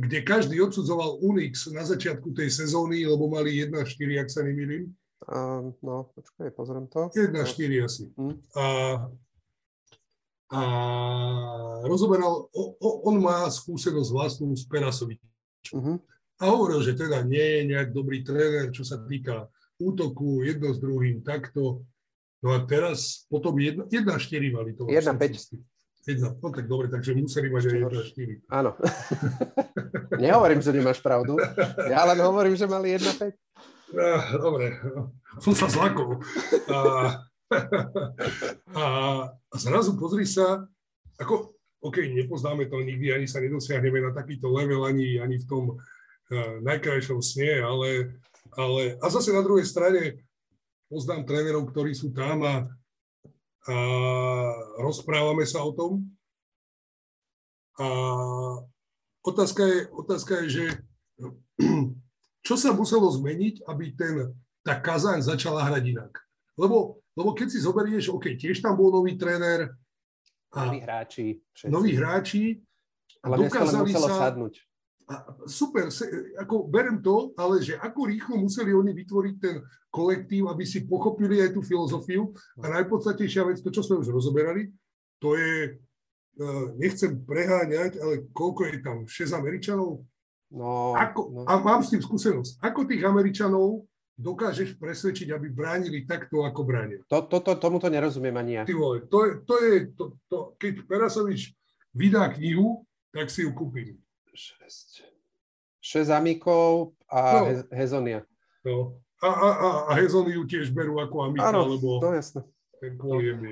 kde každý odsudzoval Unix na začiatku tej sezóny, lebo mali 1-4, ak sa nemýlim. Uh, no, počkaj, pozriem to. 1-4 asi. Mm. A, a rozoberal, o, o, on má skúsenosť vlastnú s Perasovičom. Uh-huh. A hovoril, že teda nie je nejak dobrý tréner, čo sa týka útoku, jedno s druhým, takto. No a teraz potom 1-4 mali to. 1-5. No tak dobre, takže museli mať aj 1 4. Áno. Nehovorím, že nemáš pravdu. Ja len hovorím, že mali 1 5. No, dobre, som sa zlakol. A, a, a zrazu pozri sa, ako, OK, nepoznáme to nikdy, ani sa nedosiahneme na takýto level, ani, ani v tom uh, najkrajšom snie, ale, ale a zase na druhej strane poznám trénerov, ktorí sú tam a a rozprávame sa o tom. A otázka je, otázka je že čo sa muselo zmeniť, aby ten, tá Kazaň začala hrať inak. Lebo, lebo keď si zoberieš, OK, tiež tam bol nový tréner. A noví hráči. Všetci. Noví hráči. Ale dokázali sa, sadnúť. A super, ako berem to, ale že ako rýchlo museli oni vytvoriť ten kolektív, aby si pochopili aj tú filozofiu. A najpodstatnejšia vec, to, čo sme už rozoberali, to je, e, nechcem preháňať, ale koľko je tam? 6 Američanov? No, ako, no. A mám s tým skúsenosť. Ako tých Američanov dokážeš presvedčiť, aby bránili takto, ako bránia? To, to, to, tomuto nerozumiem ani ja. Ty vole, to, je, to je, to, to, keď Perasovič vydá knihu, tak si ju kúpim. 6. 6 amikov a no. Hezonia. No. A, a, a, a Hezony ju tiež berú ako amika, Áno, lebo to jasné.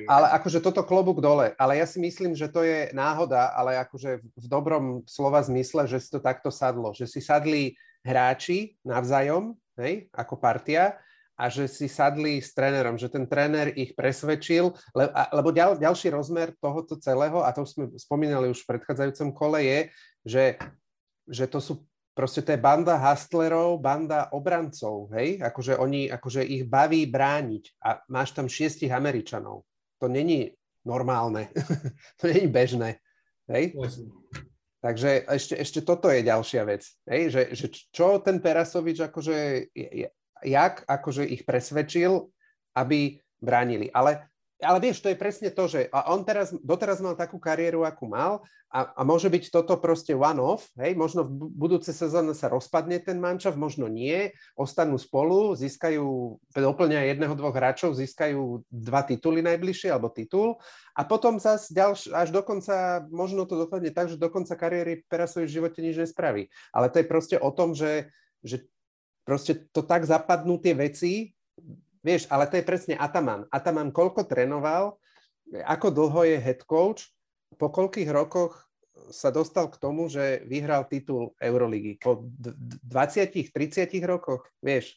Ale akože toto klobúk dole. Ale ja si myslím, že to je náhoda, ale akože v dobrom slova zmysle, že si to takto sadlo. Že si sadli hráči navzájom, hej, ako partia, a že si sadli s trénerom, že ten tréner ich presvedčil, le, a, lebo ďal, ďalší rozmer tohoto celého, a to sme spomínali už v predchádzajúcom kole, je, že, že to sú proste to je banda hustlerov, banda obrancov, hej? Akože oni, akože ich baví brániť a máš tam šiestich Američanov. To není normálne. to není bežné, hej? Takže ešte, ešte toto je ďalšia vec, hej? Že, že čo ten Perasovič akože, jak akože ich presvedčil, aby bránili. Ale ale vieš, to je presne to, že on teraz, doteraz mal takú kariéru, akú mal a, a môže byť toto proste one-off, hej, možno v budúce sezóne sa rozpadne ten mančav, možno nie, ostanú spolu, získajú, doplňa jedného, dvoch hráčov, získajú dva tituly najbližšie, alebo titul. A potom zase ďalš, až dokonca, možno to dopadne tak, že do konca kariéry Perasovi v živote nič nespraví. Ale to je proste o tom, že, že proste to tak zapadnú tie veci, Vieš, ale to je presne Ataman. Ataman koľko trénoval, ako dlho je head coach, po koľkých rokoch sa dostal k tomu, že vyhral titul Euroligy. Po 20-30 rokoch, vieš.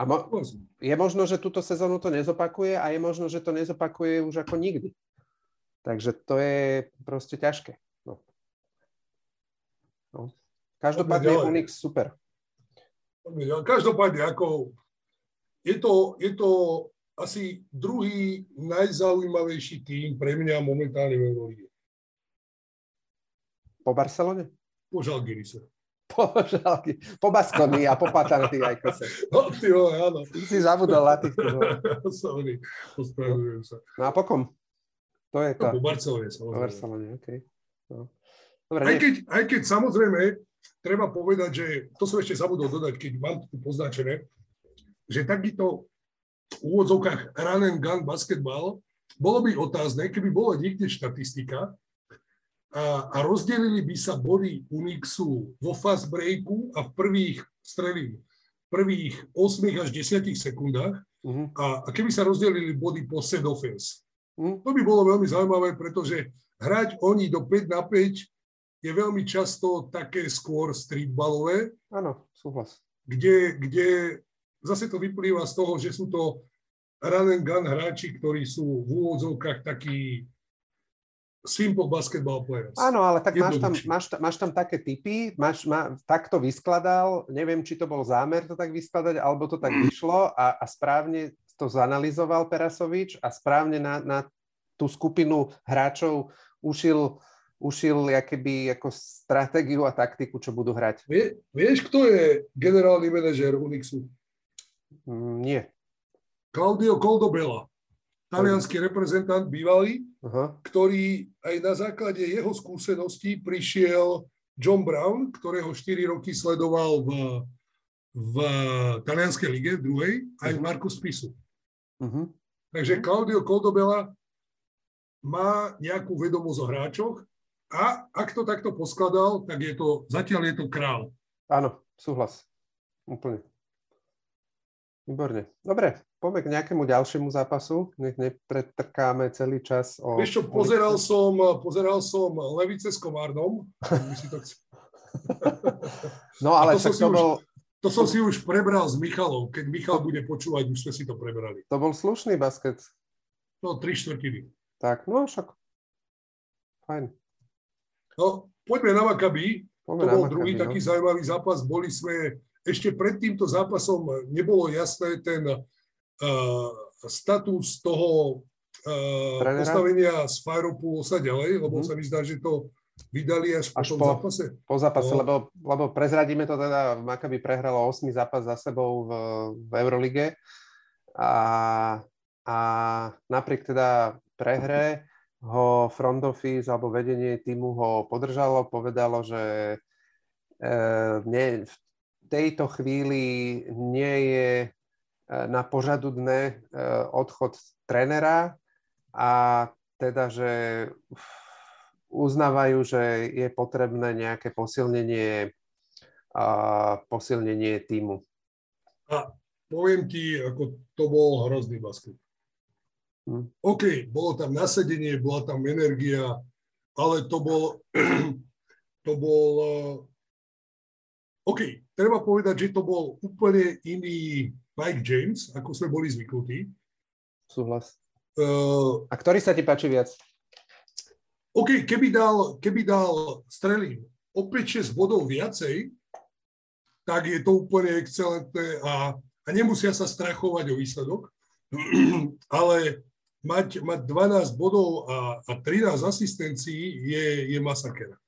A mo- je možno, že túto sezónu to nezopakuje a je možno, že to nezopakuje už ako nikdy. Takže to je proste ťažké. No. No. Každopádne Unix super. Každopádne, ako je to, je to asi druhý najzaujímavejší tým pre mňa momentálne v Eurolíge. Po Barcelone? Po Žalgirise. Po Žalgi, po Baskony a po Patanty aj kose. No, ty vole, áno. Ty si zabudol na tých. Sorry, ospravedlňujem sa. No a po kom? To je to. No, po Barcelone, Po samozrejme. Barcelone, okej. No. Dobre, Aj nie, keď, aj keď samozrejme, treba povedať, že to som ešte zabudol dodať, keď mám tu poznačené, že takýto v úvodzovkách run and gun basketball, bolo by otázne, keby bola niekde štatistika a, a rozdelili by sa body Unixu vo fast breaku a v prvých, strelím, prvých 8 až 10 sekundách Mhm. a, a keby sa rozdelili body po set offense. Mhm. To by bolo veľmi zaujímavé, pretože hrať oni do 5 na 5 je veľmi často také skôr streetballové, Áno, súhlas. kde, kde zase to vyplýva z toho, že sú to run and gun hráči, ktorí sú v úvodzovkách takí simple basketball players. Áno, ale tak máš tam, máš, máš tam také typy, máš, má, tak to vyskladal, neviem, či to bol zámer to tak vyskladať, alebo to tak vyšlo a, a správne to zanalizoval Perasovič a správne na, na tú skupinu hráčov ušil, ušil jakoby, ako stratégiu a taktiku, čo budú hrať. Vie, vieš, kto je generálny manažér Unixu? Mm, nie. Claudio Coldobella, talianský reprezentant bývalý, Aha. ktorý aj na základe jeho skúseností prišiel John Brown, ktorého 4 roky sledoval v, v talianskej lige, v druhej, aj Mhm. Markus Pisu. Mhm. Takže Claudio Coldobella má nejakú vedomosť o hráčoch a ak to takto poskladal, tak je to, zatiaľ je to král. Áno, súhlas. Úplne. Výborne. Dobre, poďme k nejakému ďalšiemu zápasu. Nech nepretrkáme celý čas o... Vieš čo, pozeral som, pozeral som Levice s Komárnom. No ale to to už- bol, To som si už prebral s Michalom. Keď Michal bude počúvať, už sme si to prebrali. to bol slušný basket. No, tri štvrtiny. Tak, no však. Fajn. No, poďme na Maccabi. Poďme To bol Maccabi, druhý no. taký zaujímavý zápas. Boli sme, ešte pred týmto zápasom nebolo jasné ten uh, status toho uh, postavenia z Firepool sa ďalej, lebo Mhm. sa mi zdá, že to vydali až, Až po tom po- zápase. Po zápase, No. lebo, lebo prezradíme to teda, Maccabi prehralo 8 zápas za sebou v, v Eurolige a, a napriek teda prehre ho front office alebo vedenie týmu ho podržalo, povedalo, že e, nie, v tejto chvíli nie je e, na požadu dne e, odchod trénera a teda, že uznávajú, že je potrebné nejaké posilnenie, a posilnenie týmu. A poviem ti, ako to bol hrozný basket. Hm. OK, bolo tam nasadenie, bola tam energia, ale to bol, to bol, uh, OK, treba povedať, že to bol úplne iný Mike James, ako sme boli zvyknutí. Súhlas. Uh, A ktorý sa ti páči viac? OK, keby dal, keby dal strelím o 5-6 bodov viacej, tak je to úplne excelentné a, a nemusia sa strachovať o výsledok. Ale mať, mať 12 bodov a, a 13 asistencií je, je masaker.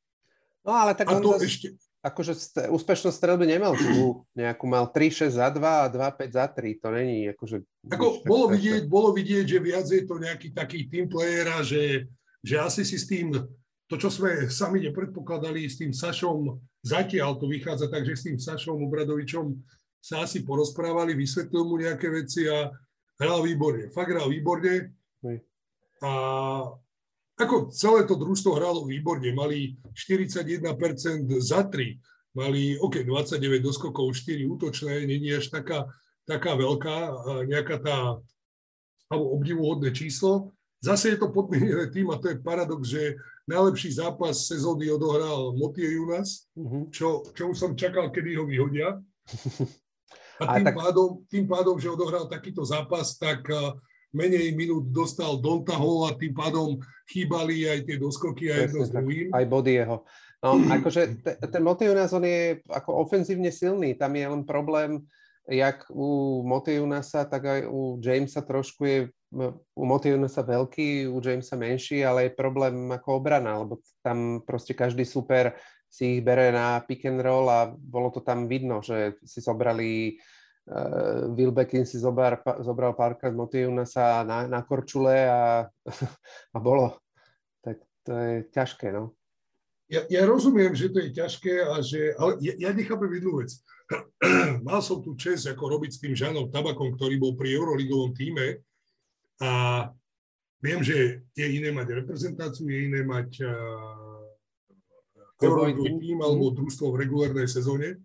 No ale tak A on to zas, ešte, akože st- úspešnosť strelby nemal tu nejakú, mal 3-6 za 2 a 2-5 za 3, to není akože... ako tak bolo strašné. vidieť, bolo vidieť, že viac je to nejaký taký team playera, že, že asi si s tým, to čo sme sami nepredpokladali, s tým Sašom, zatiaľ to vychádza tak, že s tým Sašom Obradovičom sa asi porozprávali, vysvetlil mu nejaké veci a hral výborne. Fakt hral výborne. Hej. A ako celé to družstvo hralo výborne. Mali 41% za 3. Mali, OK, 29 doskokov, 4 útočné, není až taká, taká veľká, nejaká tá, alebo obdivuhodné číslo. Zase je to podmienené tým, a to je paradox, že najlepší zápas sezóny odohral Motie Junas, Mhm. čo, čo už som čakal, kedy ho vyhodia. A A tým, tak- pádom, tým pádom, že odohral takýto zápas, tak menej minút dostal Donta Hall a tým pádom chýbali aj tie doskoky a jedno s druhým. Aj body jeho. No, akože te, ten Motijunas, on je ako ofenzívne silný. Tam je len problém, jak u Motijunasa, tak aj u Jamesa trošku je u Motijunasa veľký, u Jamesa menší, ale je problém ako obrana, lebo tam proste každý super si ich bere na pick and roll a bolo to tam vidno, že si zobrali uh, Will Beckin si zobral, zobral párkrát sa na, na korčule a, a bolo. Tak to je ťažké, no. Ja, ja rozumiem, že to je ťažké, a že, ale ja, ja nechápem jednu vec. Mal som tu čest ako robiť s tým Žanom Tabakom, ktorý bol pri Euroligovom týme a viem, že je iné mať reprezentáciu, je iné mať uh, Euroligový tým alebo družstvo v regulárnej sezóne.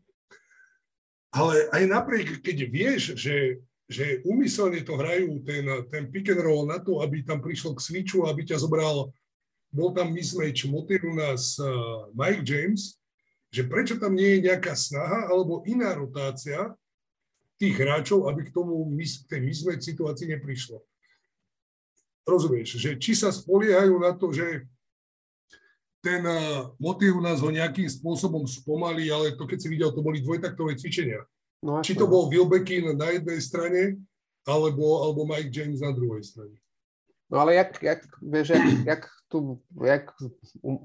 Ale aj napriek, keď vieš, že, že umyselne to hrajú ten, ten pick and roll na to, aby tam prišlo k switchu, aby ťa zobral, bol tam mismatch motivu nás uh, Mike James, že prečo tam nie je nejaká snaha alebo iná rotácia tých hráčov, aby k tomu k tej mismatch situácii neprišlo? Rozumieš, že či sa spoliehajú na to, že ten eh, motív nás ho nejakým spôsobom spomalí, ale to keď si videl, to boli dvojtaktové cvičenia. No, či to bol Will Beckin na jednej strane, alebo, alebo Mike James na druhej strane. No ale jak, jak, vieš, jak, jak, tu, jak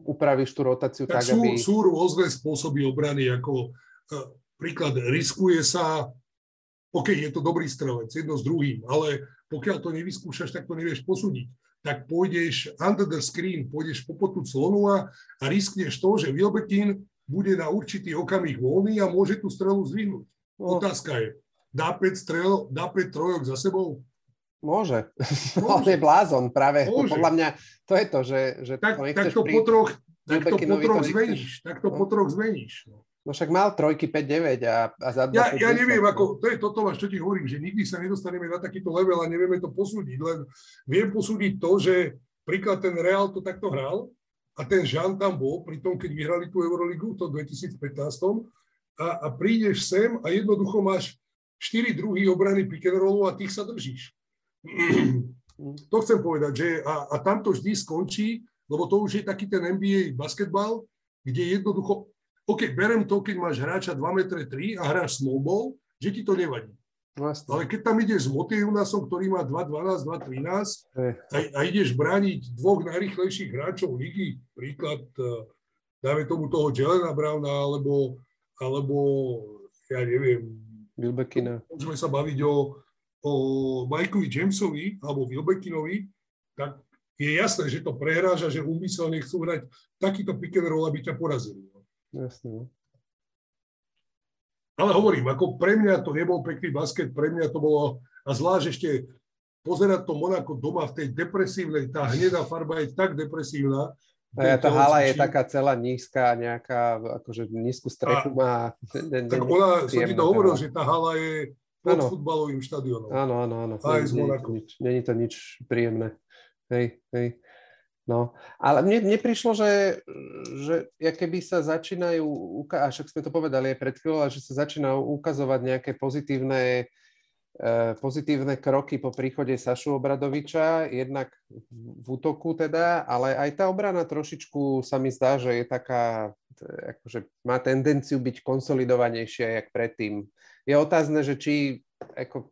upravíš tú rotáciu tak, tak sú, aby... Sú rôzne spôsoby obrany, ako uh, príklad, riskuje sa, OK, je to dobrý strelec, jedno s druhým, ale pokiaľ to nevyskúšaš, tak to nevieš posúdiť. Tak pôjdeš under the screen, pôjdeš po potu clonu a, riskneš to, že Wilbekin bude na určitý okamih voľný a môže tú strelu zdvihnúť. No. Otázka je, dá 5 strel, dá 5 trojok za sebou? Môže. Môže. On je blázon práve. Môže. Podľa mňa to je to, že, že tak, to tak to pri... po troch, tak to po troch zmeníš. Tak to po troch zmeníš. No. No však mal trojky 5-9 a, a za Ja, ja neviem, ako, to je toto, čo ti hovorím, že nikdy sa nedostaneme na takýto level a nevieme to posúdiť, len viem posúdiť to, že príklad ten Real to takto hral a ten Žan tam bol, pri tom, keď vyhrali tú Euroligu v 2015 a, a prídeš sem a jednoducho máš 4 druhy obrany pick and rollu a tých sa držíš. to chcem povedať, že a, a tam to vždy skončí, lebo to už je taký ten NBA basketbal, kde jednoducho OK, berem to, keď máš hráča 2 m 3 a hráš small ball, že ti to nevadí. Vlastne. Ale keď tam ideš s Motivunasom, ktorý má 2-12, 2-13 a, a ideš brániť dvoch najrychlejších hráčov ligy, príklad, uh, dáme tomu toho Jelena Browna, alebo, alebo ja neviem, Wilbekina. Môžeme sa baviť o, o Mikeovi Jamesovi alebo Wilbekinovi, tak je jasné, že to prehráža, že úmyselne chcú hrať takýto pick and roll, aby ťa porazili. Jasne. No. Ale hovorím, ako pre mňa to nebol pekný basket, pre mňa to bolo, a zvlášť ešte pozerať to Monako doma v tej depresívnej, tá hnedá farba je tak depresívna. A tá hala je taká celá nízka, nejaká, akože nízku strechu má. Ne, tak ona, som ti to hovoril, že tá hala je pod ano. futbalovým štadiónom. Áno, áno, áno. Aj z Monako. Není to nič príjemné. Hej, hej. No, ale mne, mne prišlo, že, že keby sa začínajú, a však sme to povedali aj pred chvíľou, že sa začínajú ukazovať nejaké pozitívne, uh, pozitívne kroky po príchode Sašu Obradoviča, jednak v útoku teda, ale aj tá obrana trošičku sa mi zdá, že je taká, akože má tendenciu byť konsolidovanejšia, jak predtým. Je otázne, že či ako,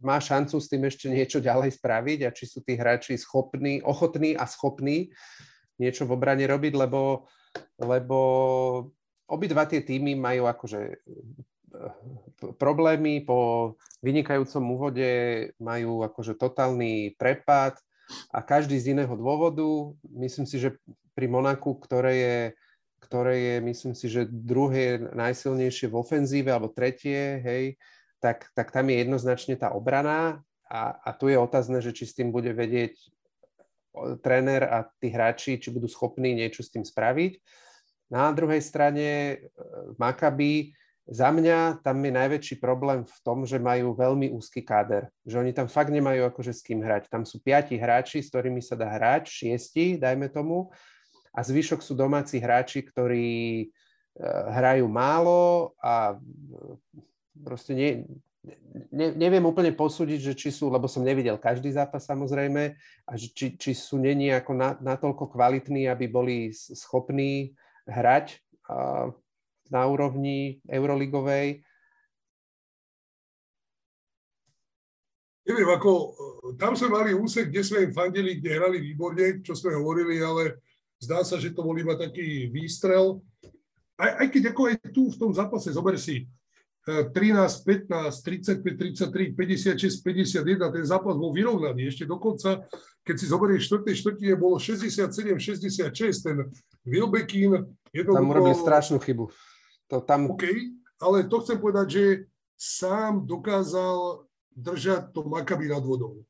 má šancu s tým ešte niečo ďalej spraviť a či sú tí hráči schopní, ochotní a schopní niečo v obrane robiť, lebo, lebo obidva tie týmy majú akože eh, problémy po vynikajúcom úvode, majú akože totálny prepad a každý z iného dôvodu. Myslím si, že pri Monaku, ktoré je, ktoré je myslím si, že druhé najsilnejšie v ofenzíve alebo tretie, hej, tak, tak tam je jednoznačne tá obrana a, a tu je otázne, že či s tým bude vedieť tréner a tí hráči, či budú schopní niečo s tým spraviť. Na druhej strane e, Maccabi, za mňa tam je najväčší problém v tom, že majú veľmi úzky káder. Že oni tam fakt nemajú akože s kým hrať. Tam sú piati hráči, s ktorými sa dá hrať, šiesti, dajme tomu, a zvyšok sú domáci hráči, ktorí e, hrajú málo a proste nie, ne, neviem úplne posúdiť, že či sú, lebo som nevidel každý zápas samozrejme, a či, či sú není ako na, natoľko kvalitní, aby boli schopní hrať uh, na úrovni euroligovej. Neviem, ako tam sme mali úsek, kde sme im fandili, kde hrali výborne, čo sme hovorili, ale Zdá sa, že to bol iba taký výstrel. Aj, aj keď ako aj tu v tom zápase, zober si, 13, 15, 35, 33, 56, 51, ten zápas bol vyrovnaný. Ešte dokonca, keď si zoberieš 4. štvrtine, bolo 67, 66, ten Wilbekin jednoducho... Tam urobili strašnú chybu. To tam... OK, ale to chcem povedať, že sám dokázal držať to Makabi nad vodou.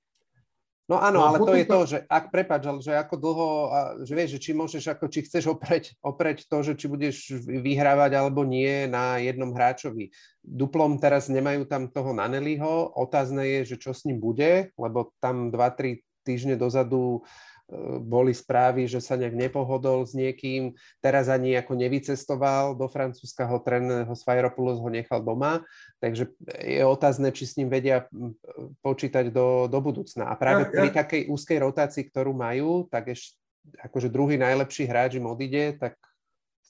No áno, no ale to je to, že ak prepáč, že ako dlho, že vieš, že či môžeš, ako či chceš opreť, opreť to, že či budeš vyhrávať alebo nie na jednom hráčovi. Duplom teraz nemajú tam toho Naneliho, otázne je, že čo s ním bude, lebo tam 2-3 týždne dozadu boli správy, že sa nejak nepohodol s niekým, teraz ani ako nevycestoval do Francúzska, ho tren ho Svajropoulos ho nechal doma, takže je otázne, či s ním vedia počítať do, do budúcna. A práve ja, ja. pri takej úzkej rotácii, ktorú majú, tak ešte akože druhý najlepší hráč im odíde, tak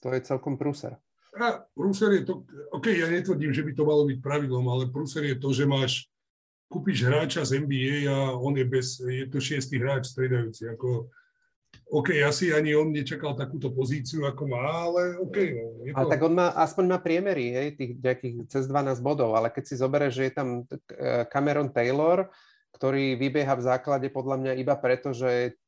to je celkom prúser. A prúser je to, OK, ja netvrdím, že by to malo byť pravidlom, ale prúser je to, že máš kúpiš hráča z NBA a on je bez, je to šiestý hráč stredajúci. Ako, OK, asi ani on nečakal takúto pozíciu, ako má, ale OK. No, je to... Ale tak on má, aspoň má priemery, hej, tých nejakých cez 12 bodov, ale keď si zoberieš, že je tam eh, Cameron Taylor, ktorý vybieha v základe podľa mňa iba preto, že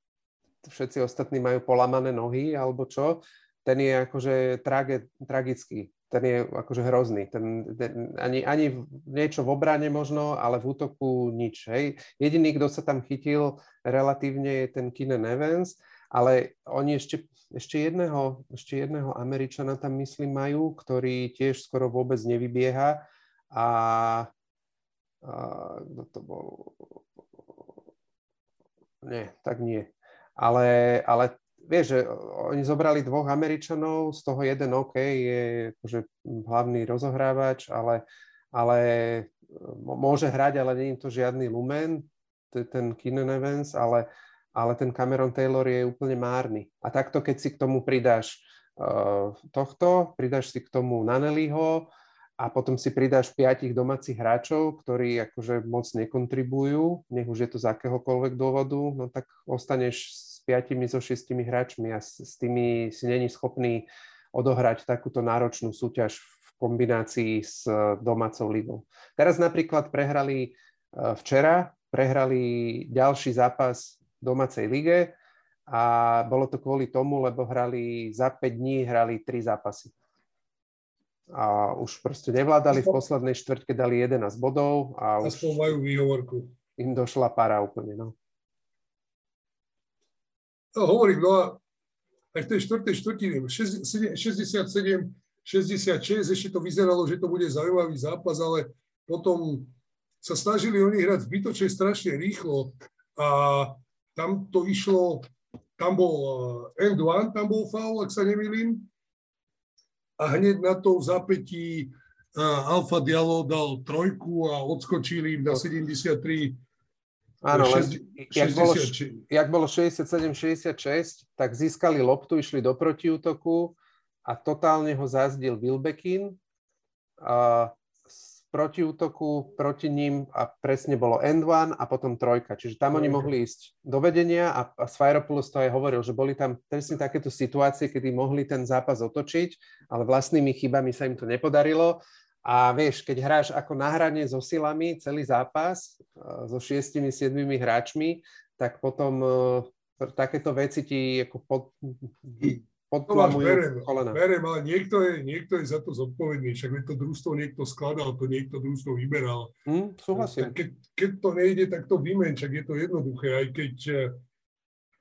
všetci ostatní majú polamané nohy alebo čo, ten je akože trage, tragický ten je akože hrozný. Ten, ten, ani, ani niečo v obrane možno, ale v útoku nič. Hej. Jediný, kto sa tam chytil relatívne je ten Keenan Evans, ale oni ešte, ešte, jedného, ešte jedného Američana tam myslím majú, ktorý tiež skoro vôbec nevybieha a, a kto to bol? Nie, tak nie. Ale, ale vieš, že oni zobrali dvoch Američanov, z toho jeden OK, je akože hlavný rozohrávač, ale, ale môže hrať, ale nie je to žiadny lumen, to je ten Keenan Evans, ale, ale ten Cameron Taylor je úplne márny. A takto, keď si k tomu pridáš uh, tohto, pridáš si k tomu Naneliho a potom si pridáš piatich domácich hráčov, ktorí akože moc nekontribujú, nech už je to z akéhokoľvek dôvodu, no tak ostaneš piatimi zo šiestimi hráčmi a s, tými si není schopný odohrať takúto náročnú súťaž v kombinácii s e, domácou ligou. Teraz napríklad prehrali e, včera, prehrali ďalší zápas v domácej lige a bolo to kvôli tomu, lebo hrali za 5 dní, hrali 3 zápasy. A už proste nevládali, v poslednej štvrťke dali 11 bodov a už majú výhovorku. Im došla para úplne, no. No, hovorím, no a aj v tej štvrtej štvrtine, 67, 66, ešte to vyzeralo, že to bude zaujímavý zápas, ale potom sa snažili oni hrať zbytočne strašne rýchlo a tam to išlo, tam bol eh, end one, tam bol foul, ak sa nemýlim, a hneď na to v zápätí uh, Alfa Diallo dal trojku a odskočili na 73 Áno, len jak bolo, jak bolo 67-66, tak získali loptu, išli do protiútoku a totálne ho zazdil Wilbekin. A z protiútoku proti ním a presne bolo end one a potom trojka. Čiže tam oni mohli ísť do vedenia a, a Sviropoulos to aj hovoril, že boli tam presne takéto situácie, kedy mohli ten zápas otočiť, ale vlastnými chybami sa im to nepodarilo a vieš, keď hráš ako na hrane so silami celý zápas, eh, so šiestimi, siedmimi hráčmi, tak potom uh, takéto veci ti ako pod, podplamujú no, kolena. Berem, ale niekto je, niekto je za to zodpovedný, však to družstvo niekto skladal, to niekto družstvo vyberal. Mm, súhlasím. Keď, keď to nejde, tak to vymen, však je to jednoduché, aj keď uh,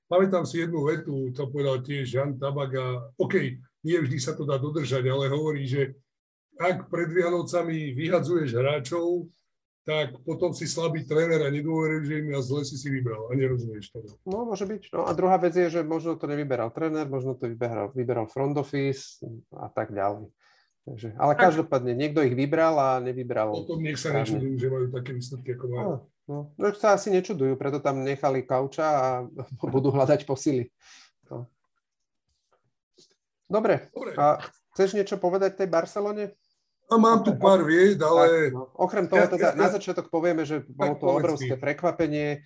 pamätám si jednu vetu, to povedal tiež Jan Tabaga, OK, nie vždy sa to dá dodržať, ale hovorí, že ak pred Vianocami vyhadzuješ hráčov, tak potom si slabý tréner a nedôveruješ im a zle si si vybral a nerozumieš to. No, môže byť. No a druhá vec je, že možno to nevyberal tréner, možno to vyberal, vyberal front office a tak ďalej. Takže, ale každopádne, niekto ich vybral a nevybral. Potom nech sa nečudujú, že majú také výsledky, ako majú. No, no, sa asi nečudujú, preto tam nechali kauča a budú hľadať posily. No. Dobre. Dobre. A chceš niečo povedať tej Barcelone? A mám tu pár vied, ale... Tak, no. Okrem toho, teda, ja, ja, na začiatok povieme, že bolo to obrovské prekvapenie.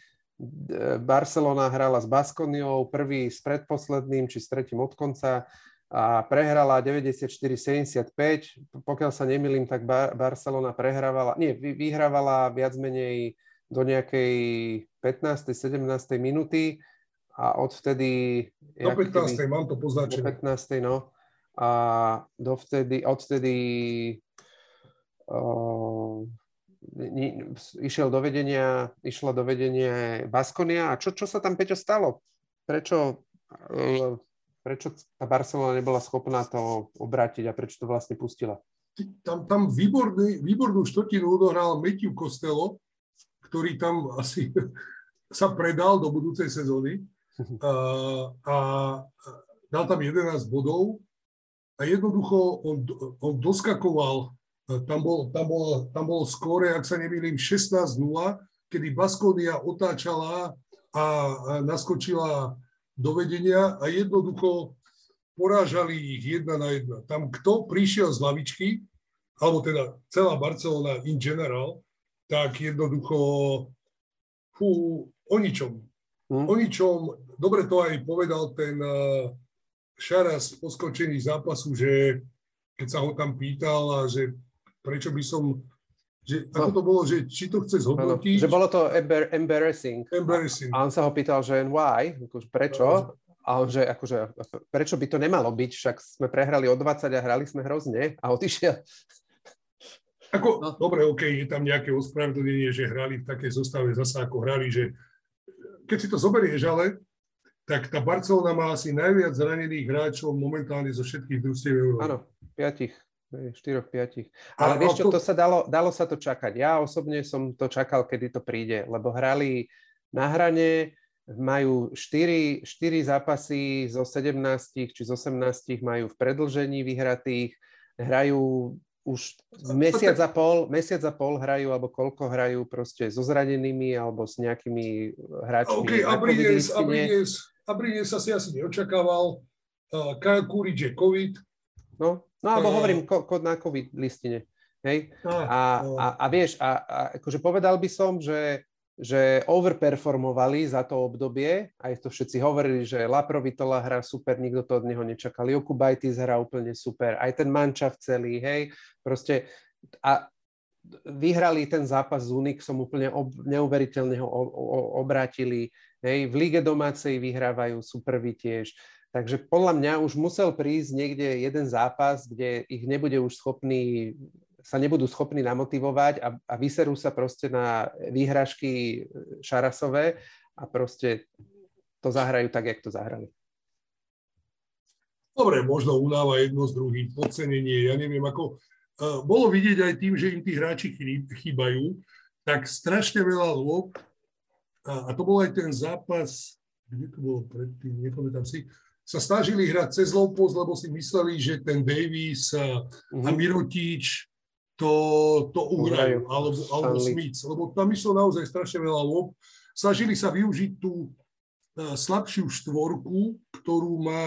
Barcelona hrala s Baskoniou, prvý s predposledným, či s tretím od konca a prehrala 94-75. Pokiaľ sa nemýlim, tak Barcelona prehrávala, nie, vyhrávala viac menej do nejakej 15. 17. minúty a odvtedy... Do 15. Keby, mám to poznačené. Do 15. no. A dovtedy, odvtedy uh, išiel do vedenia, išla do vedenia Baskonia. A čo, čo sa tam, Peťo, stalo? Prečo, uh, prečo tá Barcelona nebola schopná to obrátiť a prečo to vlastne pustila? Tam, tam výborný, výbornú štvrtinu odohral Matthew Costello, ktorý tam asi sa predal do budúcej sezóny a, a dal tam 11 bodov a jednoducho on, on doskakoval, tam bol, tam bol, tam bol skóre, ak sa nemýlim, 16-0, kedy Baskonia otáčala a, naskočila do vedenia a jednoducho porážali ich jedna na jedna. Tam kto prišiel z lavičky, alebo teda celá Barcelona in general, tak jednoducho fú, o ničom. Hmm. O ničom. Dobre to aj povedal ten uh, Šaras po skočení zápasu, že keď sa ho tam pýtal a že prečo by som že ako to bolo, že či to chce zhodnotiť. Že bolo to embar- embarrassing. Embarrassing. A on sa ho pýtal, že why, akože prečo? A on, že akože, prečo by to nemalo byť, však sme prehrali o 20 a hrali sme hrozne a odišiel. Ako, no. Dobre, OK, je tam nejaké ospravedlnenie, že hrali v takej zostave zasa ako hrali, že keď si to zoberieš, ale tak tá Barcelona má asi najviac zranených hráčov momentálne zo všetkých družstiev Európy. Áno, piatich, štyroch, piatich. Ale a, vieš čo, to... sa dalo, dalo sa to čakať. Ja osobne som to čakal, kedy to príde, lebo hrali na hrane, majú 4, 4 zápasy zo 17 či z 18 majú v predlžení vyhratých, hrajú už mesiac a pol, mesiac a pol hrajú, alebo koľko hrajú proste so zranenými, alebo s nejakými hráčmi. OK, Abrines, Abrines, Abrines sa si asi neočakával. Uh, Kyle Kuric je COVID. No, no alebo hovorím ko, ko, na COVID listine. Hej? A, a, a, a vieš, a, a akože povedal by som, že že overperformovali za to obdobie, aj to všetci hovorili, že Laprovitola hrá super, nikto to od neho nečakal, Joku Bajtis hrá úplne super, aj ten mančav celý, hej, proste a vyhrali ten zápas s Unixom úplne ob, neuveriteľne ho obrátili, hej, v lige domácej vyhrávajú supervi tiež, takže podľa mňa už musel prísť niekde jeden zápas, kde ich nebude už schopný sa nebudú schopní namotivovať a, a vyserú sa proste na výhražky Šarasové a proste to zahrajú tak, jak to zahrali. Dobre, možno unáva jedno z druhým, podcenenie, ja neviem, ako uh, bolo vidieť aj tým, že im tí hráči chýbajú, tak strašne veľa lob a, a to bol aj ten zápas, kde to bolo predtým, nepamätám si, sa snažili hrať cez low post, lebo si mysleli, že ten Davis uh-huh. a mhm. Mirotič to, to uhrajú, alebo, alebo Smith, lebo tam išlo naozaj strašne veľa lob. Snažili sa využiť tú uh, slabšiu štvorku, ktorú má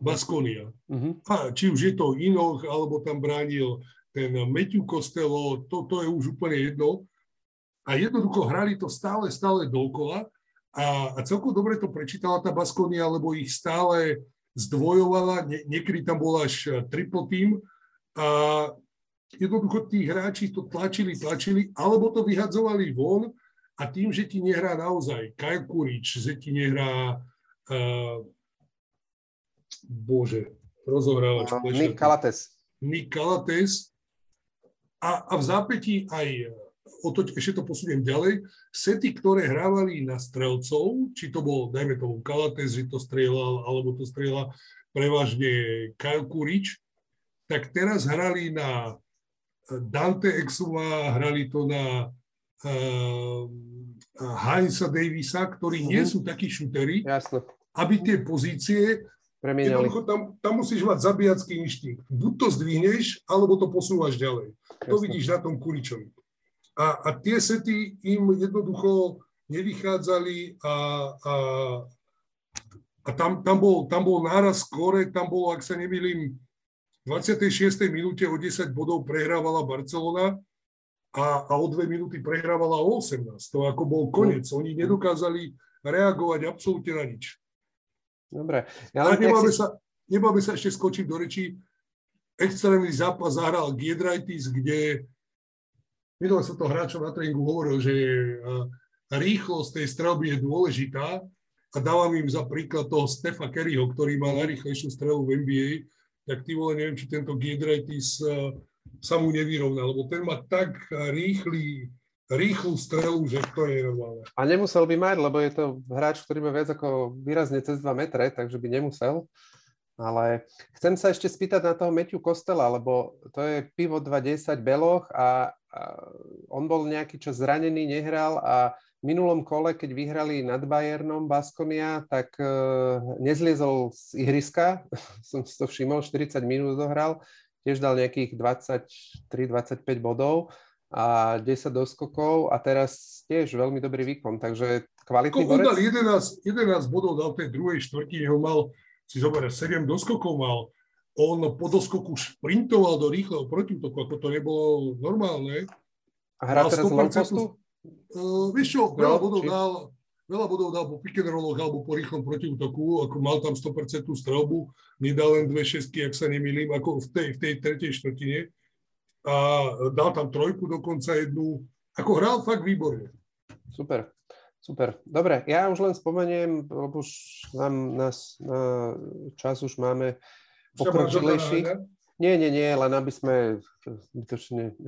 Baskonia. Uh-huh. A či už je to Inoch, alebo tam bránil ten Matthew Costello, to, to je už úplne jedno. A jednoducho hrali to stále, stále dokola a, a celkom dobre to prečítala tá Baskonia, lebo ich stále zdvojovala, nie, niekedy tam bol až triple team a jednoducho tí hráči to tlačili, tlačili, alebo to vyhadzovali von a tým, že ti nehrá naozaj Kyle Kurič, že ti nehrá uh, Bože, rozohrávač. Uh, Nick Kalates. Nick Kalates. A, a v zápätí aj o to, ešte to posuniem ďalej, sety, ktoré hrávali na strelcov, či to bol, dajme tomu, Kalates, že to strieľal, alebo to strieľa prevažne Kyle Kurič, tak teraz hrali na Dante Exuma, hrali to na uh, Heinza Davisa, ktorí nie mhm. sú takí šutery, aby tie pozície Premieniali. tam, tam musíš mať zabíjacký inštinkt. Buď to zdvihneš, alebo to posúvaš ďalej. Jasne. To vidíš na tom Kuričovi. A, a tie sety im jednoducho nevychádzali a, a, a tam, tam, bol, tam bol náraz skore, tam bolo, ak sa nemýlim, 26. minúte o 10 bodov prehrávala Barcelona a, a o dve minúty prehrávala o 18. To ako bol koniec. Oni nedokázali reagovať absolútne na nič. Dobre. Ja len nemáme, si... sa, nemáme sa ešte skočiť do rečí. Extrémny zápas zahral Giedraitis, kde minule sa to hráčom na tréningu hovoril, že rýchlosť tej strelby je dôležitá a dávam im za príklad toho Stefa Kerryho, ktorý má najrýchlejšiu strelu v NBA, tak ty vole, neviem, či tento Giedraitis sa mu nevyrovná, lebo ten má tak rýchly, rýchlu strelu, že to je normálne. A nemusel by mať, lebo je to hráč, ktorý má viac ako výrazne cez 2 metre, takže by nemusel. Ale chcem sa ešte spýtať na toho Matthew Kostela, lebo to je pivo 2.10 beloch a, a on bol nejaký čas zranený, nehral a minulom kole, keď vyhrali nad Bayernom Baskonia, tak uh, nezliezol z ihriska, som si to všimol, 40 minút dohral, tiež dal nejakých 23-25 bodov a 10 doskokov a teraz tiež veľmi dobrý výkon, takže kvalitný Ko, borec. On dal 11, 11 bodov dal v tej druhej štvrtine, ho mal, si zoberie, 7 doskokov mal, on po doskoku šprintoval do rýchleho protiútoku, ako to nebolo normálne. A hrá teraz postu? Uh, vieš čo, veľa bodov či... dal, veľa bodov dal po pick and rolloch alebo po rýchlom protiútoku, ako mal tam 100% strelbu, nedal len dve šestky, ak sa nemýlim, ako v tej, v tej tretej štvrtine. A dal tam trojku dokonca jednu. Ako hral fakt výborne. Super, super. Dobre, ja už len spomeniem, lebo už nám nás na čas už máme pokročilejší. Nie, nie, nie, len aby sme,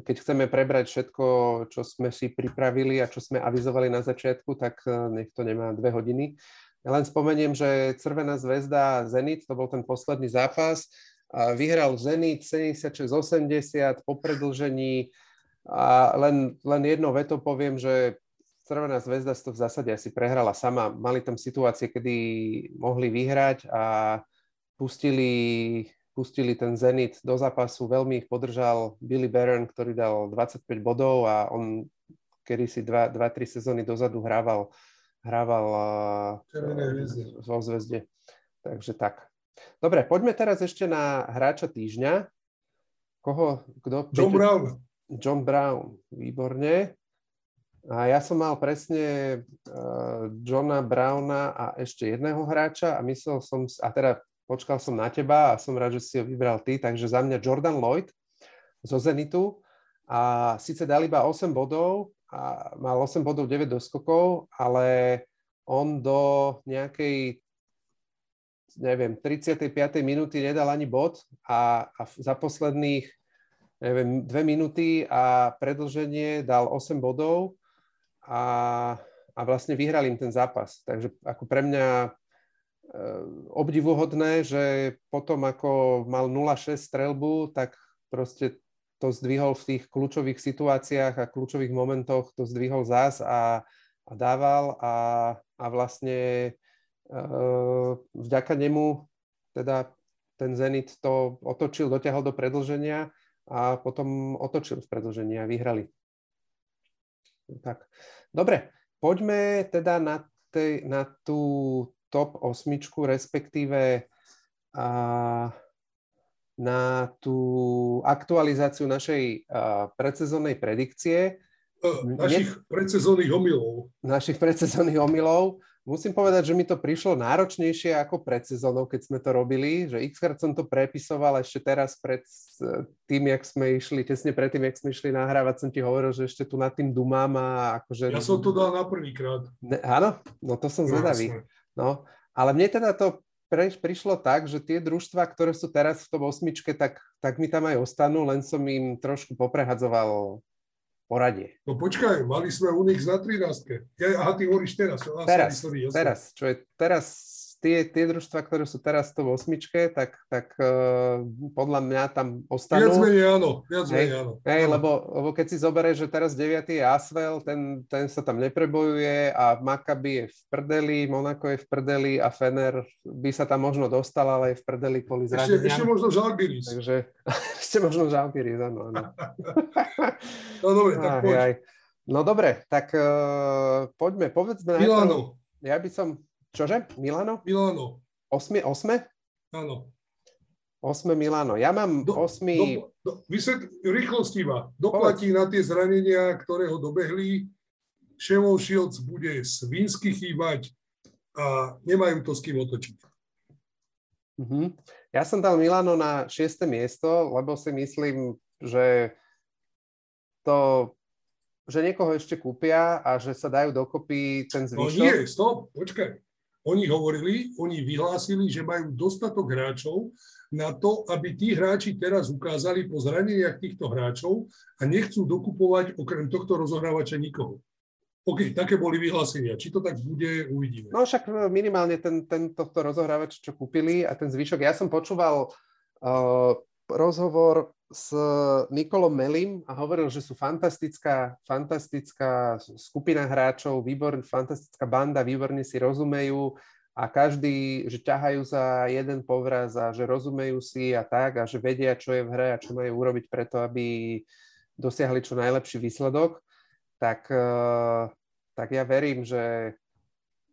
keď chceme prebrať všetko, čo sme si pripravili a čo sme avizovali na začiatku, tak eh, nech to nemá dve hodiny. Ja len spomeniem, že Crvená zväzda Zenit, to bol ten posledný zápas, vyhral Zenit 76-80 po predlžení a len, len jedno veto poviem, že Crvená zväzda to v zásade asi prehrala sama. Mali tam situácie, kedy mohli vyhrať a pustili pustili ten Zenit do zápasu, veľmi ich podržal Billy Barron, ktorý dal 25 bodov a on kedy si 2-3 sezóny dozadu hrával, hrával vo zväzde. Takže tak. Dobre, poďme teraz ešte na hráča týždňa. Koho? Kto? John Brown. John Brown, výborne. A ja som mal presne uh, Johna Browna a ešte jedného hráča a myslel som, a teda počkal som na teba a som rád, že si ho vybral ty, takže za mňa Jordan Lloyd zo Zenitu a síce dal iba 8 bodov a mal 8 bodov 9 doskokov, ale on do nejakej neviem, 35. minúty nedal ani bod a, a za posledných neviem, dve minúty a predlženie dal 8 bodov a, a vlastne vyhral im ten zápas. Takže ako pre mňa obdivuhodné, že potom ako mal 0,6 strelbu, tak proste to zdvihol v tých kľúčových situáciách a kľúčových momentoch, to zdvihol zás a, a dával a, a vlastne uh, vďaka nemu teda ten Zenit to otočil, dotiahol do predlženia a potom otočil v predlžení a vyhrali. Tak. Dobre, poďme teda na, tej, na tú top osmičku, respektíve a, na tú aktualizáciu našej predsezónnej predikcie. Našich predsezónnych omylov. Našich predsezónnych omylov. Musím povedať, že mi to prišlo náročnejšie ako pred sezónou, keď sme to robili, že x krát som to prepisoval ešte teraz pred tým, jak sme išli, tesne pred tým, jak sme išli nahrávať, som ti hovoril, že ešte tu nad tým dumám a akože... Ja som to dal na prvýkrát. Áno? No to som zvedavý. No, No, ale mne teda to prišlo tak, že tie družstva, ktoré sú teraz v tom osmičke, tak, tak mi tam aj ostanú, len som im trošku poprehadzoval poradie. No počkaj, mali sme Unix na 13. Ja, aha, ty hovoríš teraz. Teraz, sorry, sorry, teraz, čo je teraz tie, tie družstva, ktoré sú teraz v tom osmičke, tak, tak uh, podľa mňa tam ostanú. Viac menej áno, viac menej áno. Hej, lebo, lebo keď si zoberieš, že teraz 9. je Asvel, ten, ten sa tam neprebojuje a Maccabi je v prdeli, Monako je v prdeli a Fener by sa tam možno dostal, ale je v prdeli kvôli zraneniam. Ešte, ešte možno Žalgiris. Takže ešte možno Žalgiris, áno, áno. no dobre, tak poď. Aj. No dobre, tak uh, poďme, povedzme Milano. Ja by som Čože? Milano? Milano. Osme? Osme? Áno. 8 Milano. Ja mám do, 8... Do, do, vysvet, rýchlosť iba. Doplatí na tie zranenia, ktoré ho dobehli. Ševon Shields bude svinsky chýbať a nemajú to s kým otočiť. Mm-hmm. Ja som dal Milano na 6. miesto, lebo si myslím, že to že niekoho ešte kúpia a že sa dajú dokopy ten no zvyšok? No nie, stop, počkaj. Oni hovorili, oni vyhlásili, že majú dostatok hráčov na to, aby tí hráči teraz ukázali po zraneniach týchto hráčov a nechcú dokupovať okrem tohto rozohrávača nikoho. OK, také boli vyhlásenia. Či to tak bude, uvidíme. No však minimálne ten, ten tohto rozohrávač, čo kúpili a ten zvyšok. Ja som počúval uh, rozhovor s Nikolom Melim a hovoril, že sú fantastická, fantastická skupina hráčov, výborná, fantastická banda, výborne si rozumejú a každý, že ťahajú za jeden povraz a že rozumejú si a tak a že vedia, čo je v hre a čo majú urobiť preto, aby dosiahli čo najlepší výsledok, tak, eh, tak ja verím, že,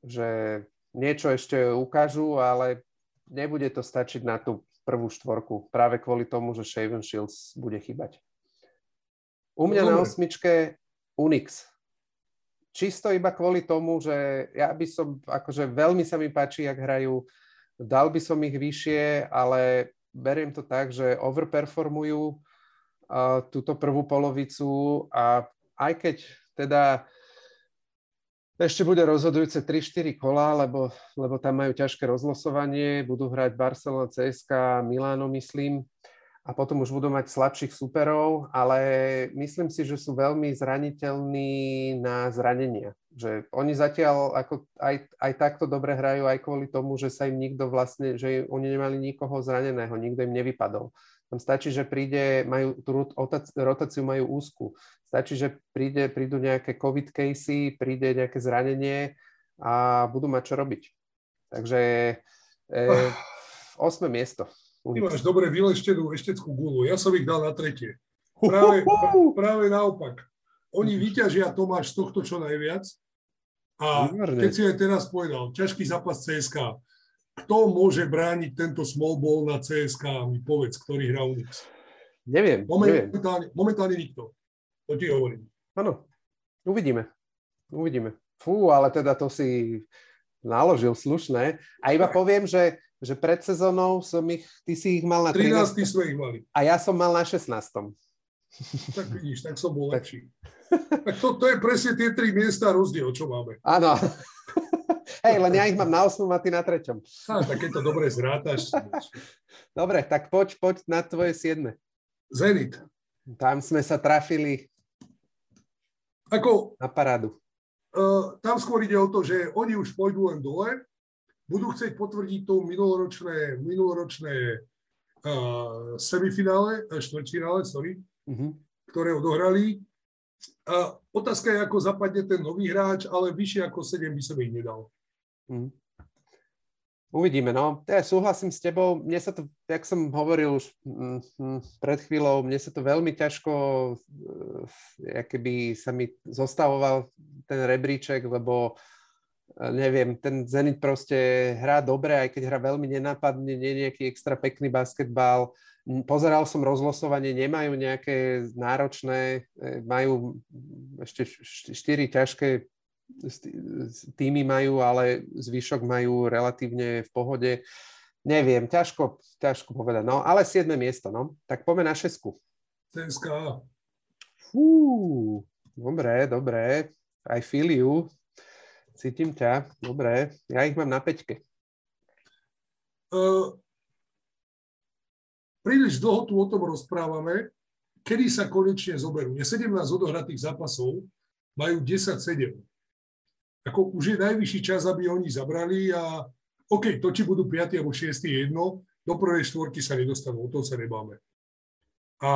že niečo ešte ukážu, ale nebude to stačiť na tú prvú štvorku, práve kvôli tomu, že Shaven Shields bude chýbať. U mňa no, na osmičke Unix. Čisto iba kvôli tomu, že ja by som, akože veľmi sa mi páči, jak hrajú, dal by som ich vyššie, ale beriem to tak, že overperformujú uh, túto prvú polovicu a aj keď teda ešte bude rozhodujúce 3-4 kola, lebo, lebo tam majú ťažké rozlosovanie, budú hrať Barcelona, CSK, Miláno, myslím, a potom už budú mať slabších superov, ale myslím si, že sú veľmi zraniteľní na zranenia. Že oni zatiaľ ako aj, aj takto dobre hrajú aj kvôli tomu, že sa im nikto vlastne, že oni nemali nikoho zraneného, nikto im nevypadol. Tam stačí, že príde, majú tú rotáciu majú úzku. Stačí, že príde, prídu nejaké COVID casey, príde nejaké zranenie a budú mať čo robiť. Takže e, 8. miesto. Ty máš dobre vyleštenú ešteckú gulu. Ja som ich dal na tretie. Práve, práve naopak. Oni vyťažia Tomáš z tohto čo najviac. A keď si aj teraz povedal, ťažký zápas CSK, kto môže brániť tento small ball na CSK, mi povedz, ktorý hrá Unix. Neviem, momentálne, neviem. Momentálne nikto. To ti hovorím. Áno, uvidíme. Uvidíme. Fú, ale teda to si naložil slušné. A iba poviem, že, že pred sezónou som ich, ty si ich mal na 13. 13. sme ich mali. A ja som mal na 16. Tak vidíš, tak som bol lepší. Tak to, to je presne tie tri miesta rozdiel, čo máme. Áno. Hej, len ja ich mám na 8 a ty na 3. Á, tak keď to dobre zrátaš. Dobre, tak poď, poď na tvoje 7. Zenit. Tam sme sa trafili Ako, na parádu. Uh, tam skôr ide o to, že oni už pôjdu len dole, budú chcieť potvrdiť to minuloročné, minuloročné uh, semifinále, štvrťfinále, sorry, uh-huh. ktoré odohrali. A otázka je, ako zapadne ten nový hráč, ale vyššie ako 7 by som ich nedal. Hmm. Uvidíme, no. Ja súhlasím s tebou. Mne sa to, jak som hovoril už mm, pred chvíľou, mne sa to veľmi ťažko, uh, keby sa mi zostavoval ten rebríček, lebo uh, neviem, ten Zenit proste hrá dobre, aj keď hrá veľmi nenápadne, nie nejaký extra pekný basketbal. Pozeral som rozlosovanie, nemajú nejaké náročné, e, majú ešte štyri ťažké týmy majú, ale zvyšok majú relatívne v pohode. Neviem, ťažko, ťažko povedať. No, ale 7. miesto, no. Tak poďme na šesku. CSKA. Fú, dobre, dobre. I feel you. Cítim ťa. Dobre. Ja ich mám na peťke. Uh, príliš dlho tu o tom rozprávame, kedy sa konečne zoberú. Je 17 odohratých zápasov, majú 10-7 ako už je najvyšší čas, aby oni zabrali a OK, to, či budú 5 alebo 6 je jedno, do prvej štvorky sa nedostanú, o tom sa nebáme. A,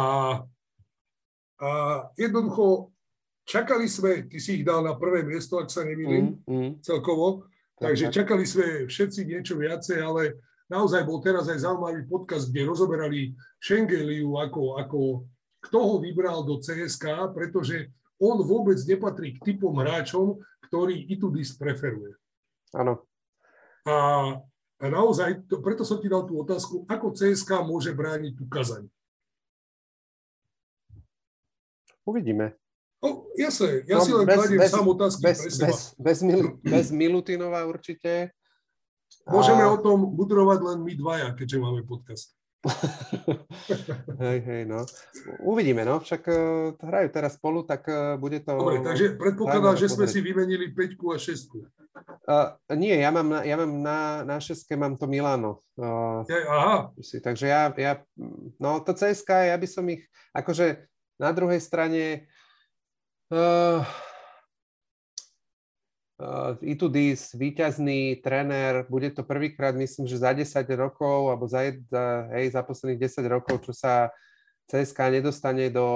a jednoducho, čakali sme, ty si ich dal na prvé miesto, ak sa nemýlim, mm, mm. celkovo, takže čakali sme všetci niečo viacej, ale naozaj bol teraz aj zaujímavý podcast, kde rozoberali Schengeliu, ako, ako kto ho vybral do CSK, pretože on vôbec nepatrí k typom hráčom, ktorý Itudis preferuje. Áno. A, naozaj, to, preto som ti dal tú otázku, ako CSK môže brániť tú Kazaň? Uvidíme. No, jasné, ja no, si len bez, kladiem bez, sám otázky bez, pre seba. Bez, bez, Mil, bez Milutinova určite. Môžeme a... o tom budrovať len my dvaja, keďže máme podcast. hej, hej, no. Uvidíme, no. Však uh, hrajú teraz spolu, tak uh, bude to... Dobre, takže predpokladám, že sme si vymenili 5 a 6. Uh, nie, ja mám, ja mám na, na 6 mám to Milano. Uh, Aha. Si, takže ja, ja, no to CSK, ja by som ich, akože na druhej strane uh, uh, Itudis, víťazný tréner, bude to prvýkrát, myslím, že za 10 rokov, alebo za, hej, za posledných 10 rokov, čo sa CSK nedostane do,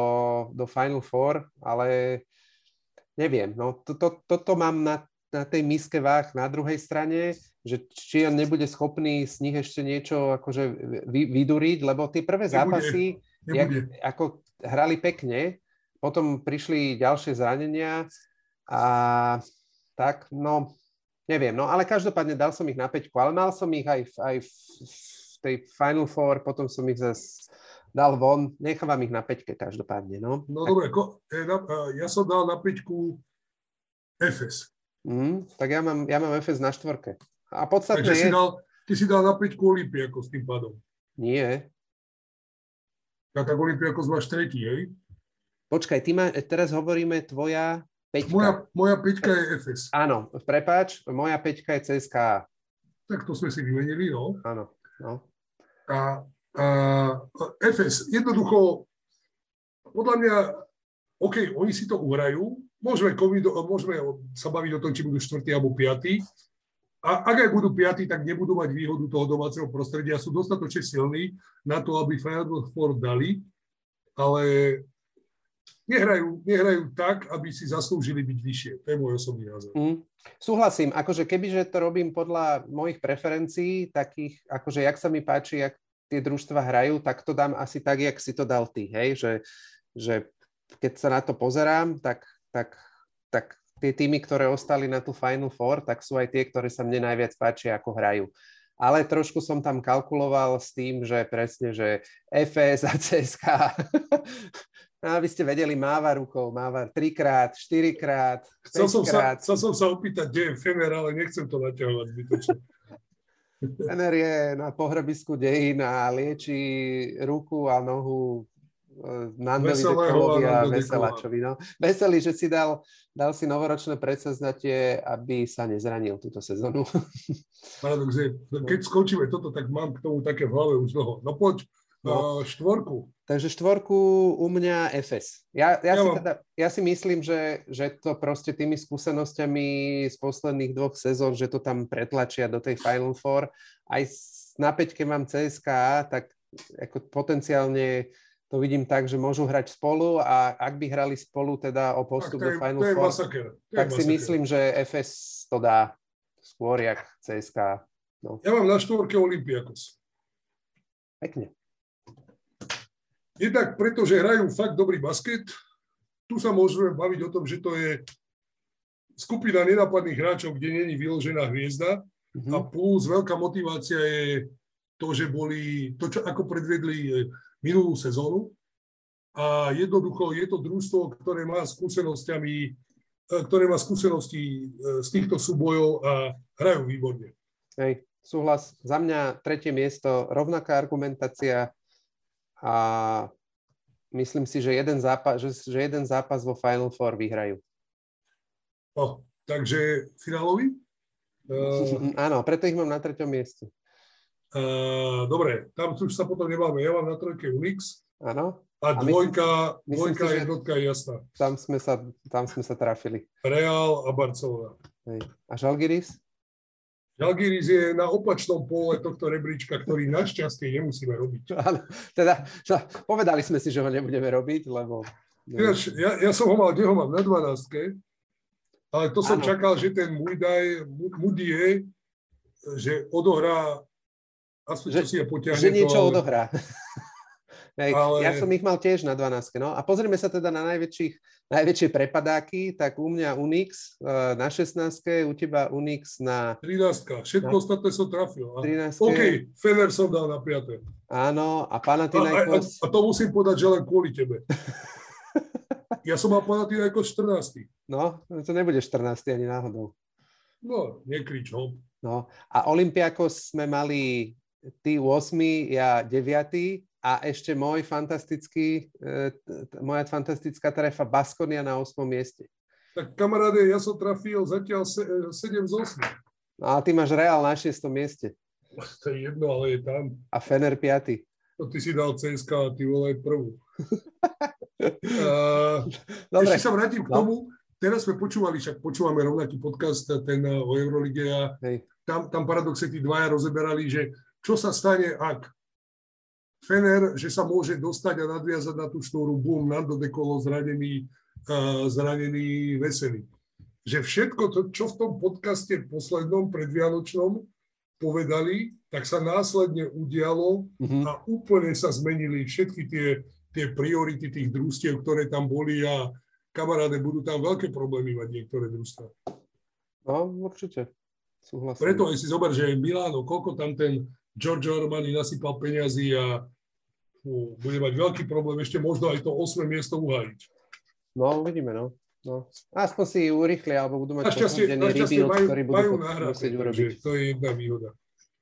do Final Four, ale neviem, no to, to, toto mám na, na tej miske váh na druhej strane, že či on nebude schopný z nich ešte niečo akože vy, vyduriť, lebo tie prvé zápasy nebude. Jak, ako hrali pekne, potom prišli ďalšie zranenia a tak, no, neviem, no ale každopádne dal som ich na peťku, ale mal som ich aj, v, aj v, v tej Final Four, potom som ich zase dal von, nechávam ich na peťke každopádne, no. No tak. dobre, ko, e, ja som dal na peťku FS. Mm, tak ja mám, ja mám FS na štvorke. A podstatne Takže je... si dal, ty si dal na peťku ako s tým pádom. Nie. Ja tak Olympiakos máš tretí, hej? Počkaj, ty ma, teraz hovoríme tvoja peťka. Moja, moja peťka je FS. Áno, prepáč, moja peťka je CSKA. Tak to sme si vymenili, no. Áno, no. A, a FS, jednoducho, podľa mňa, OK, oni si to uhrajú, môžeme, COVID, môžeme sa baviť o tom, či budú štvrtý alebo piatý. A ak aj budú piatí, tak nebudú mať výhodu toho domáceho prostredia. Sú dostatočne silní na to, aby Four dali, ale nehrajú, nehrajú tak, aby si zaslúžili byť vyššie. To je môj osobný názor. Mm. Súhlasím, akože kebyže to robím podľa mojich preferencií, takých, akože jak sa mi páči, jak tie družstva hrajú, tak to dám asi tak, jak si to dal ty, hej, že, že keď sa na to pozerám, tak, tak, tak tie týmy, ktoré ostali na tú Final Four, tak sú aj tie, ktoré sa mne najviac páčia, ako hrajú. Ale trošku som tam kalkuloval s tým, že presne, že FS a CSK No, aby ste vedeli, máva rukou, máva trikrát, štyrikrát, chcel som, sa, chcel som sa opýtať, kde je Fener, ale nechcem to naťahovať zbytočne. Fener je na pohrebisku dejín a lieči ruku a nohu e, Nandovi Dekolovi a Veselačovi. No. Veselý, že si dal, dal si novoročné predsaznatie, aby sa nezranil túto sezónu. Paradox je, keď skončíme toto, tak mám k tomu také v hlave už dlho. No poď, no. štvorku. Takže štvorku u mňa FS. Ja, ja, ja, si, teda, ja si myslím, že, že to proste tými skúsenosťami z posledných dvoch sezón, že to tam pretlačia do tej Final Four. Aj na peťke mám CSKA, tak ako potenciálne to vidím tak, že môžu hrať spolu a ak by hrali spolu teda o postup do Final Four, tak si myslím, že FS to dá skôr jak CSKA. No. Ja mám na štvorke Olympiakos. Pekne. Jednak preto, že hrajú fakt dobrý basket. Tu sa môžeme baviť o tom, že to je skupina nenapadných hráčov, kde není vyložená hviezda. Mm-hmm. A plus veľká motivácia je to, že boli, to, čo ako predvedli e, minulú sezónu. A jednoducho je to družstvo, ktoré má skúsenosťami, e, ktoré má skúsenosti e, z týchto súbojov a hrajú výborne. Hej, súhlas. Za mňa tretie miesto, rovnaká argumentácia a myslím si, že jeden zápas, že, že jeden zápas vo Final Four vyhrajú. Oh, takže finálový? Uh, Áno, preto ich mám na treťom mieste. Uh, dobre, tam už sa potom nebáme. Ja mám na trojke Unix. Áno. A, a dvojka, myslím, dvojka myslím jednotka je jasná. Tam sme, sa, tam sme sa trafili. Real a Barcelona. Hej. A Žalgiris? Žalgiris je na opačnom pole tohto rebríčka, ktorý našťastie nemusíme robiť. Áno, teda povedali sme si, že ho nebudeme robiť, lebo... Ináč, ja, ja som ho mal, kde ho mám, na 12, ale to som ano. čakal, že ten Mudaj, Mudie, že odohrá, aspoň že, čo si je potiahne. Že niečo to, ale... odohrá. Ale... Ja som ich mal tiež na 12. No. A pozrieme sa teda na najväčších, najväčšie prepadáky. Tak u mňa Unix uh, na 16. U teba Unix na... 13. Všetko na... ostatné som trafil. A... 13. OK, Fener som dal na 5. Áno, a Panathinaikos... A, a, a, a to musím povedať, že len kvôli tebe. ja som mal Panathinaikos 14. No, to nebude 14. ani náhodou. No, nekrič, hop. No, a Olympiakos sme mali ty 8, ja 9 a ešte môj fantastický, e, moja fantastická trefa Baskonia na 8. mieste. Tak kamaráde, ja som trafil zatiaľ 7 z 8. No a ty máš Real na 6. mieste. To je jedno, ale je tam. A Fener 5. No ty si dal CSK a ty vole prvú. uh, Dobre. Ešte sa vrátim k no. tomu, teraz sme počúvali, však počúvame rovnaký podcast, ten o Eurolige a Hej. tam, tam paradoxe tí dvaja rozeberali, že čo sa stane, ak Fener, že sa môže dostať a nadviazať na tú šnúru, bum, Nando de Colo zranený, uh, zranený veselý. Že všetko to, čo v tom podcaste poslednom predvianočnom povedali, tak sa následne udialo mm-hmm. a úplne sa zmenili všetky tie, tie priority tých družstiev, ktoré tam boli a kamaráde, budú tam veľké problémy mať niektoré družstva. No, určite. Súhlasím. Preto aj si zober, že Miláno, koľko tam ten Giorgio Armani nasypal peniazy a bude mať veľký problém ešte možno aj to 8. miesto uhájiť. No, uvidíme, no. no. Aspoň si urýchlia, alebo budú mať našťastie majú, ktorý budú majú nahraté, urobiť. to je jedna výhoda.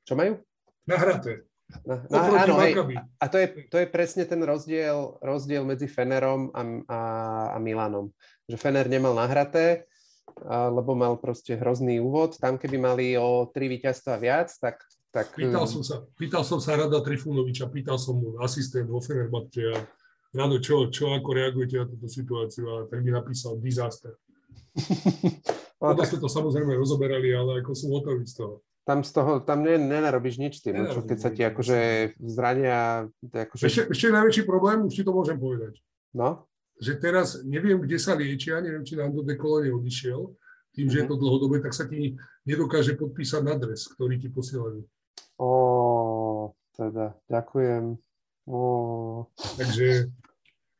Čo majú? Nahraté. Na, na, áno, hej, a to je, to je presne ten rozdiel, rozdiel medzi Fenerom a, a, a Milanom. Že Fener nemal nahraté, lebo mal proste hrozný úvod. Tam, keby mali o tri víťazstva viac, tak tak, pýtal, som sa, pýtal som sa Rada Trifunoviča, pýtal som mu asistent vo Fenerbahce a Rado, čo, čo ako reagujete na túto situáciu a tak mi napísal disaster. Potom sme to samozrejme rozoberali, ale ako som hotový z toho. Tam z toho, tam ne, nenarobíš nič tým, čo keď sa ti akože zrania... Akože... Ešte, ešte najväčší problém, už ti to môžem povedať. No? Že teraz neviem, kde sa liečia, neviem, či nám do dekolone odišiel, tým, že je to dlhodobé, tak sa ti nedokáže podpísať na dres, ktorý ti posielajú. Ó, teda, ďakujem. Ó. Takže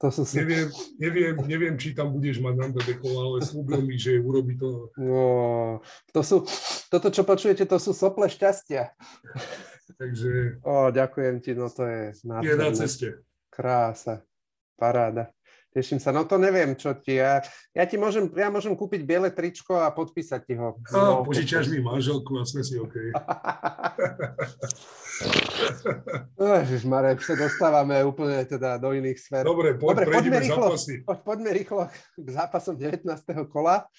to sú si... neviem, neviem, neviem, či tam budeš mať Nando Dekova, ale slúbil mi, že urobí to. No, to sú, toto, čo počujete, to sú sople šťastia. Takže... Ó, ďakujem ti, no to je nádherné. Je na ceste. Krása, paráda. Teším sa. No to neviem, čo ti ja... Ja ti môžem, ja môžem kúpiť biele tričko a podpísať ti ho. No, požičaš mi manželku a sme si OK. Ježišmarek, sa dostávame úplne teda do iných sfér. Dobre, poď, Dobre poďme rýchlo, poď, poďme rýchlo k zápasom 19. kola.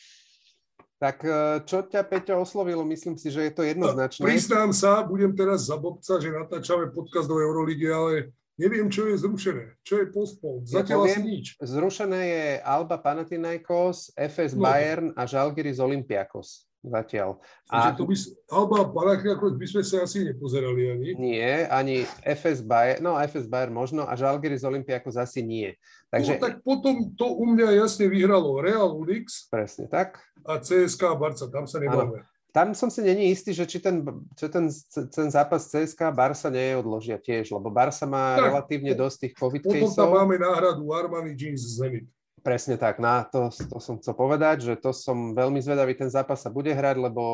Tak e, čo ťa, Peťo, oslovilo? Myslím si, že je to jednoznačné. Priznám sa, budem teraz za bobca, že natáčame podcast do Eurolígy, ale Neviem, čo je zrušené. Čo je postpol? Zatiaľ ja asi nič. Zrušené je Alba Panathinaikos, FS no. Bayern a Žalgiris Olympiakos. Zatiaľ. A... to by, Alba Panathinaikos by sme sa asi nepozerali ani. Nie, ani FS Bayern, no FS Bayern možno a Žalgiris Olympiakos asi nie. Takže... No tak potom to u mňa jasne vyhralo Real Unix. Presne tak. A CSK Barca, tam sa nebáme. Tam som si není istý, že či ten, či ten, ten zápas CSK Barsa neodložia tiež, lebo Barsa má tak, relatívne dosť tých covid caseov. Potom tam máme náhradu Armani Jeans Zenit. Presne tak, na to, to som chcel povedať, že to som veľmi zvedavý, ten zápas sa bude hrať, lebo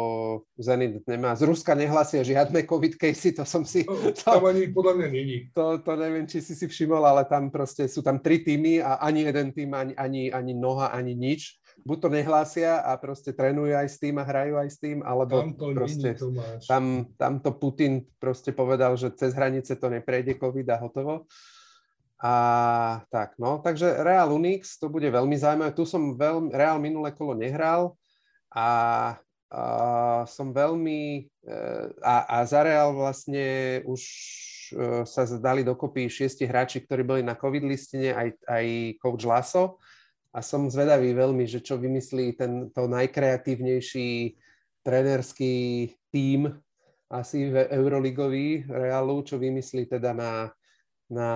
Zenit nemá, z Ruska nehlasia žiadne covid casey, to som si... No, to, tam ani podľa mňa není. To, to neviem, či si si všimol, ale tam proste sú tam tri týmy a ani jeden tým, ani, ani, ani noha, ani nič buď to nehlásia a proste trénujú aj s tým a hrajú aj s tým, alebo tam to proste, nie, tam, tam to Putin proste povedal, že cez hranice to neprejde COVID a hotovo. A tak, no, takže Real Unix, to bude veľmi zaujímavé. Tu som veľmi, Real minulé kolo nehral a, a som veľmi, e, a, a za Real vlastne už e, sa dali dokopy šiesti hráči, ktorí boli na COVID listine, aj, aj coach Lasso a som zvedavý veľmi, že čo vymyslí ten to najkreatívnejší trénerský tím asi v Euroligový Realu, čo vymyslí teda na, na,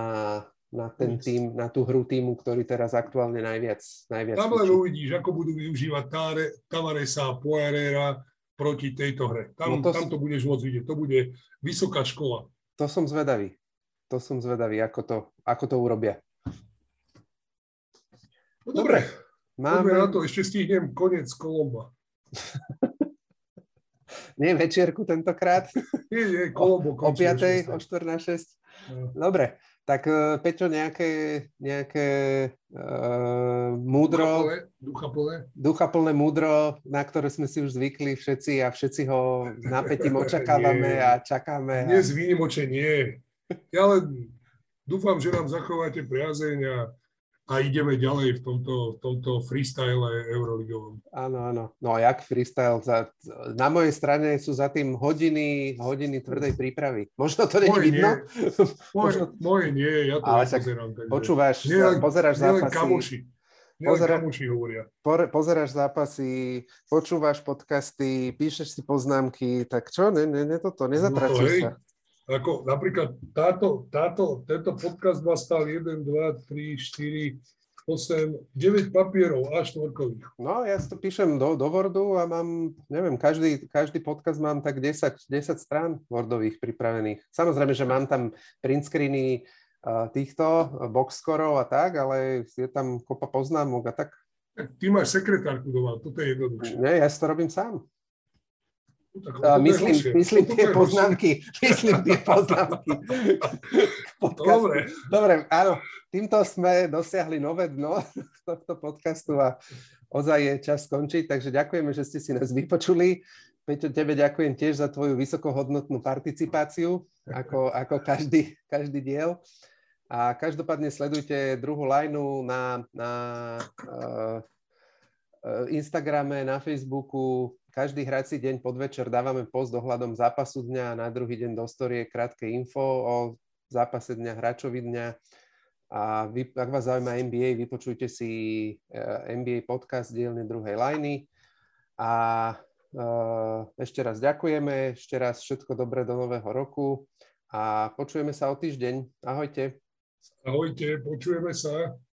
na ten tým, na tú hru týmu, ktorý teraz aktuálne najviac, najviac Tam len uvidíš, ako budú využívať Tavaresa a Poirera proti tejto hre. Tam, no to, tam to budeš môcť vidieť. To bude vysoká škola. To som zvedavý. to som zvedavý, ako to, ako to urobia. No dobre, máme... na to, ešte stihnem koniec Kolomba. nie večierku tentokrát? Nie, nie, Kolombo. O, o 5. o 4 na 6? No. Dobre, tak uh, Peťo, nejaké, nejaké uh, múdro... Ducha plné. Ducha plné múdro, na ktoré sme si už zvykli všetci a všetci ho s napätím očakávame a čakáme. Dnes a... výnimočne nie. Ja len dúfam, že nám zachováte priazeň a a ideme ďalej v tomto, v tomto freestyle Euroligovom. Áno, áno. No jak freestyle? Za, na mojej strane sú za tým hodiny, hodiny tvrdej prípravy. Možno to není vidno? Moje, Možno... moje nie, ja to Ale nepozerám. Takže... Počúvaš, nie pozeráš nie zápasy. kamoši. Pozera, hovoria. pozeráš zápasy, počúvaš podcasty, píšeš si poznámky, tak čo, ne, ne, ne toto, nezatracuj no, sa. Ako napríklad táto, táto, tento podcast ma stal 1, 2, 3, 4, 8, 9 papierov a štvorkových. No, ja si to píšem do, do Wordu a mám, neviem, každý, každý podcast mám tak 10, 10 strán Wordových pripravených. Samozrejme, že mám tam print screeny týchto boxscorov a tak, ale je tam kopa poznámok a tak. Ty máš sekretárku doma, toto je jednoduchšie. Nie, ja si to robím sám. Uh, myslím, myslím tie poznámky. Myslím tie poznámky. Dobre. Dobre, áno. Týmto sme dosiahli nové dno tohto podcastu a ozaj je čas skončiť, takže ďakujeme, že ste si nás vypočuli. Peťo, tebe ďakujem tiež za tvoju vysokohodnotnú participáciu, ako, ako každý, každý diel. A každopádne sledujte druhú lineu na, na uh, Instagrame, na Facebooku, každý hrací deň podvečer dávame post ohľadom zápasu dňa a na druhý deň do storie krátke info o zápase dňa, hráčovi dňa. A vy, ak vás zaujíma NBA, vypočujte si eh, NBA podcast dielne druhej lajny. A uh, ešte raz ďakujeme, ešte raz všetko dobré do nového roku a počujeme sa o týždeň. Ahojte. Ahojte, počujeme sa.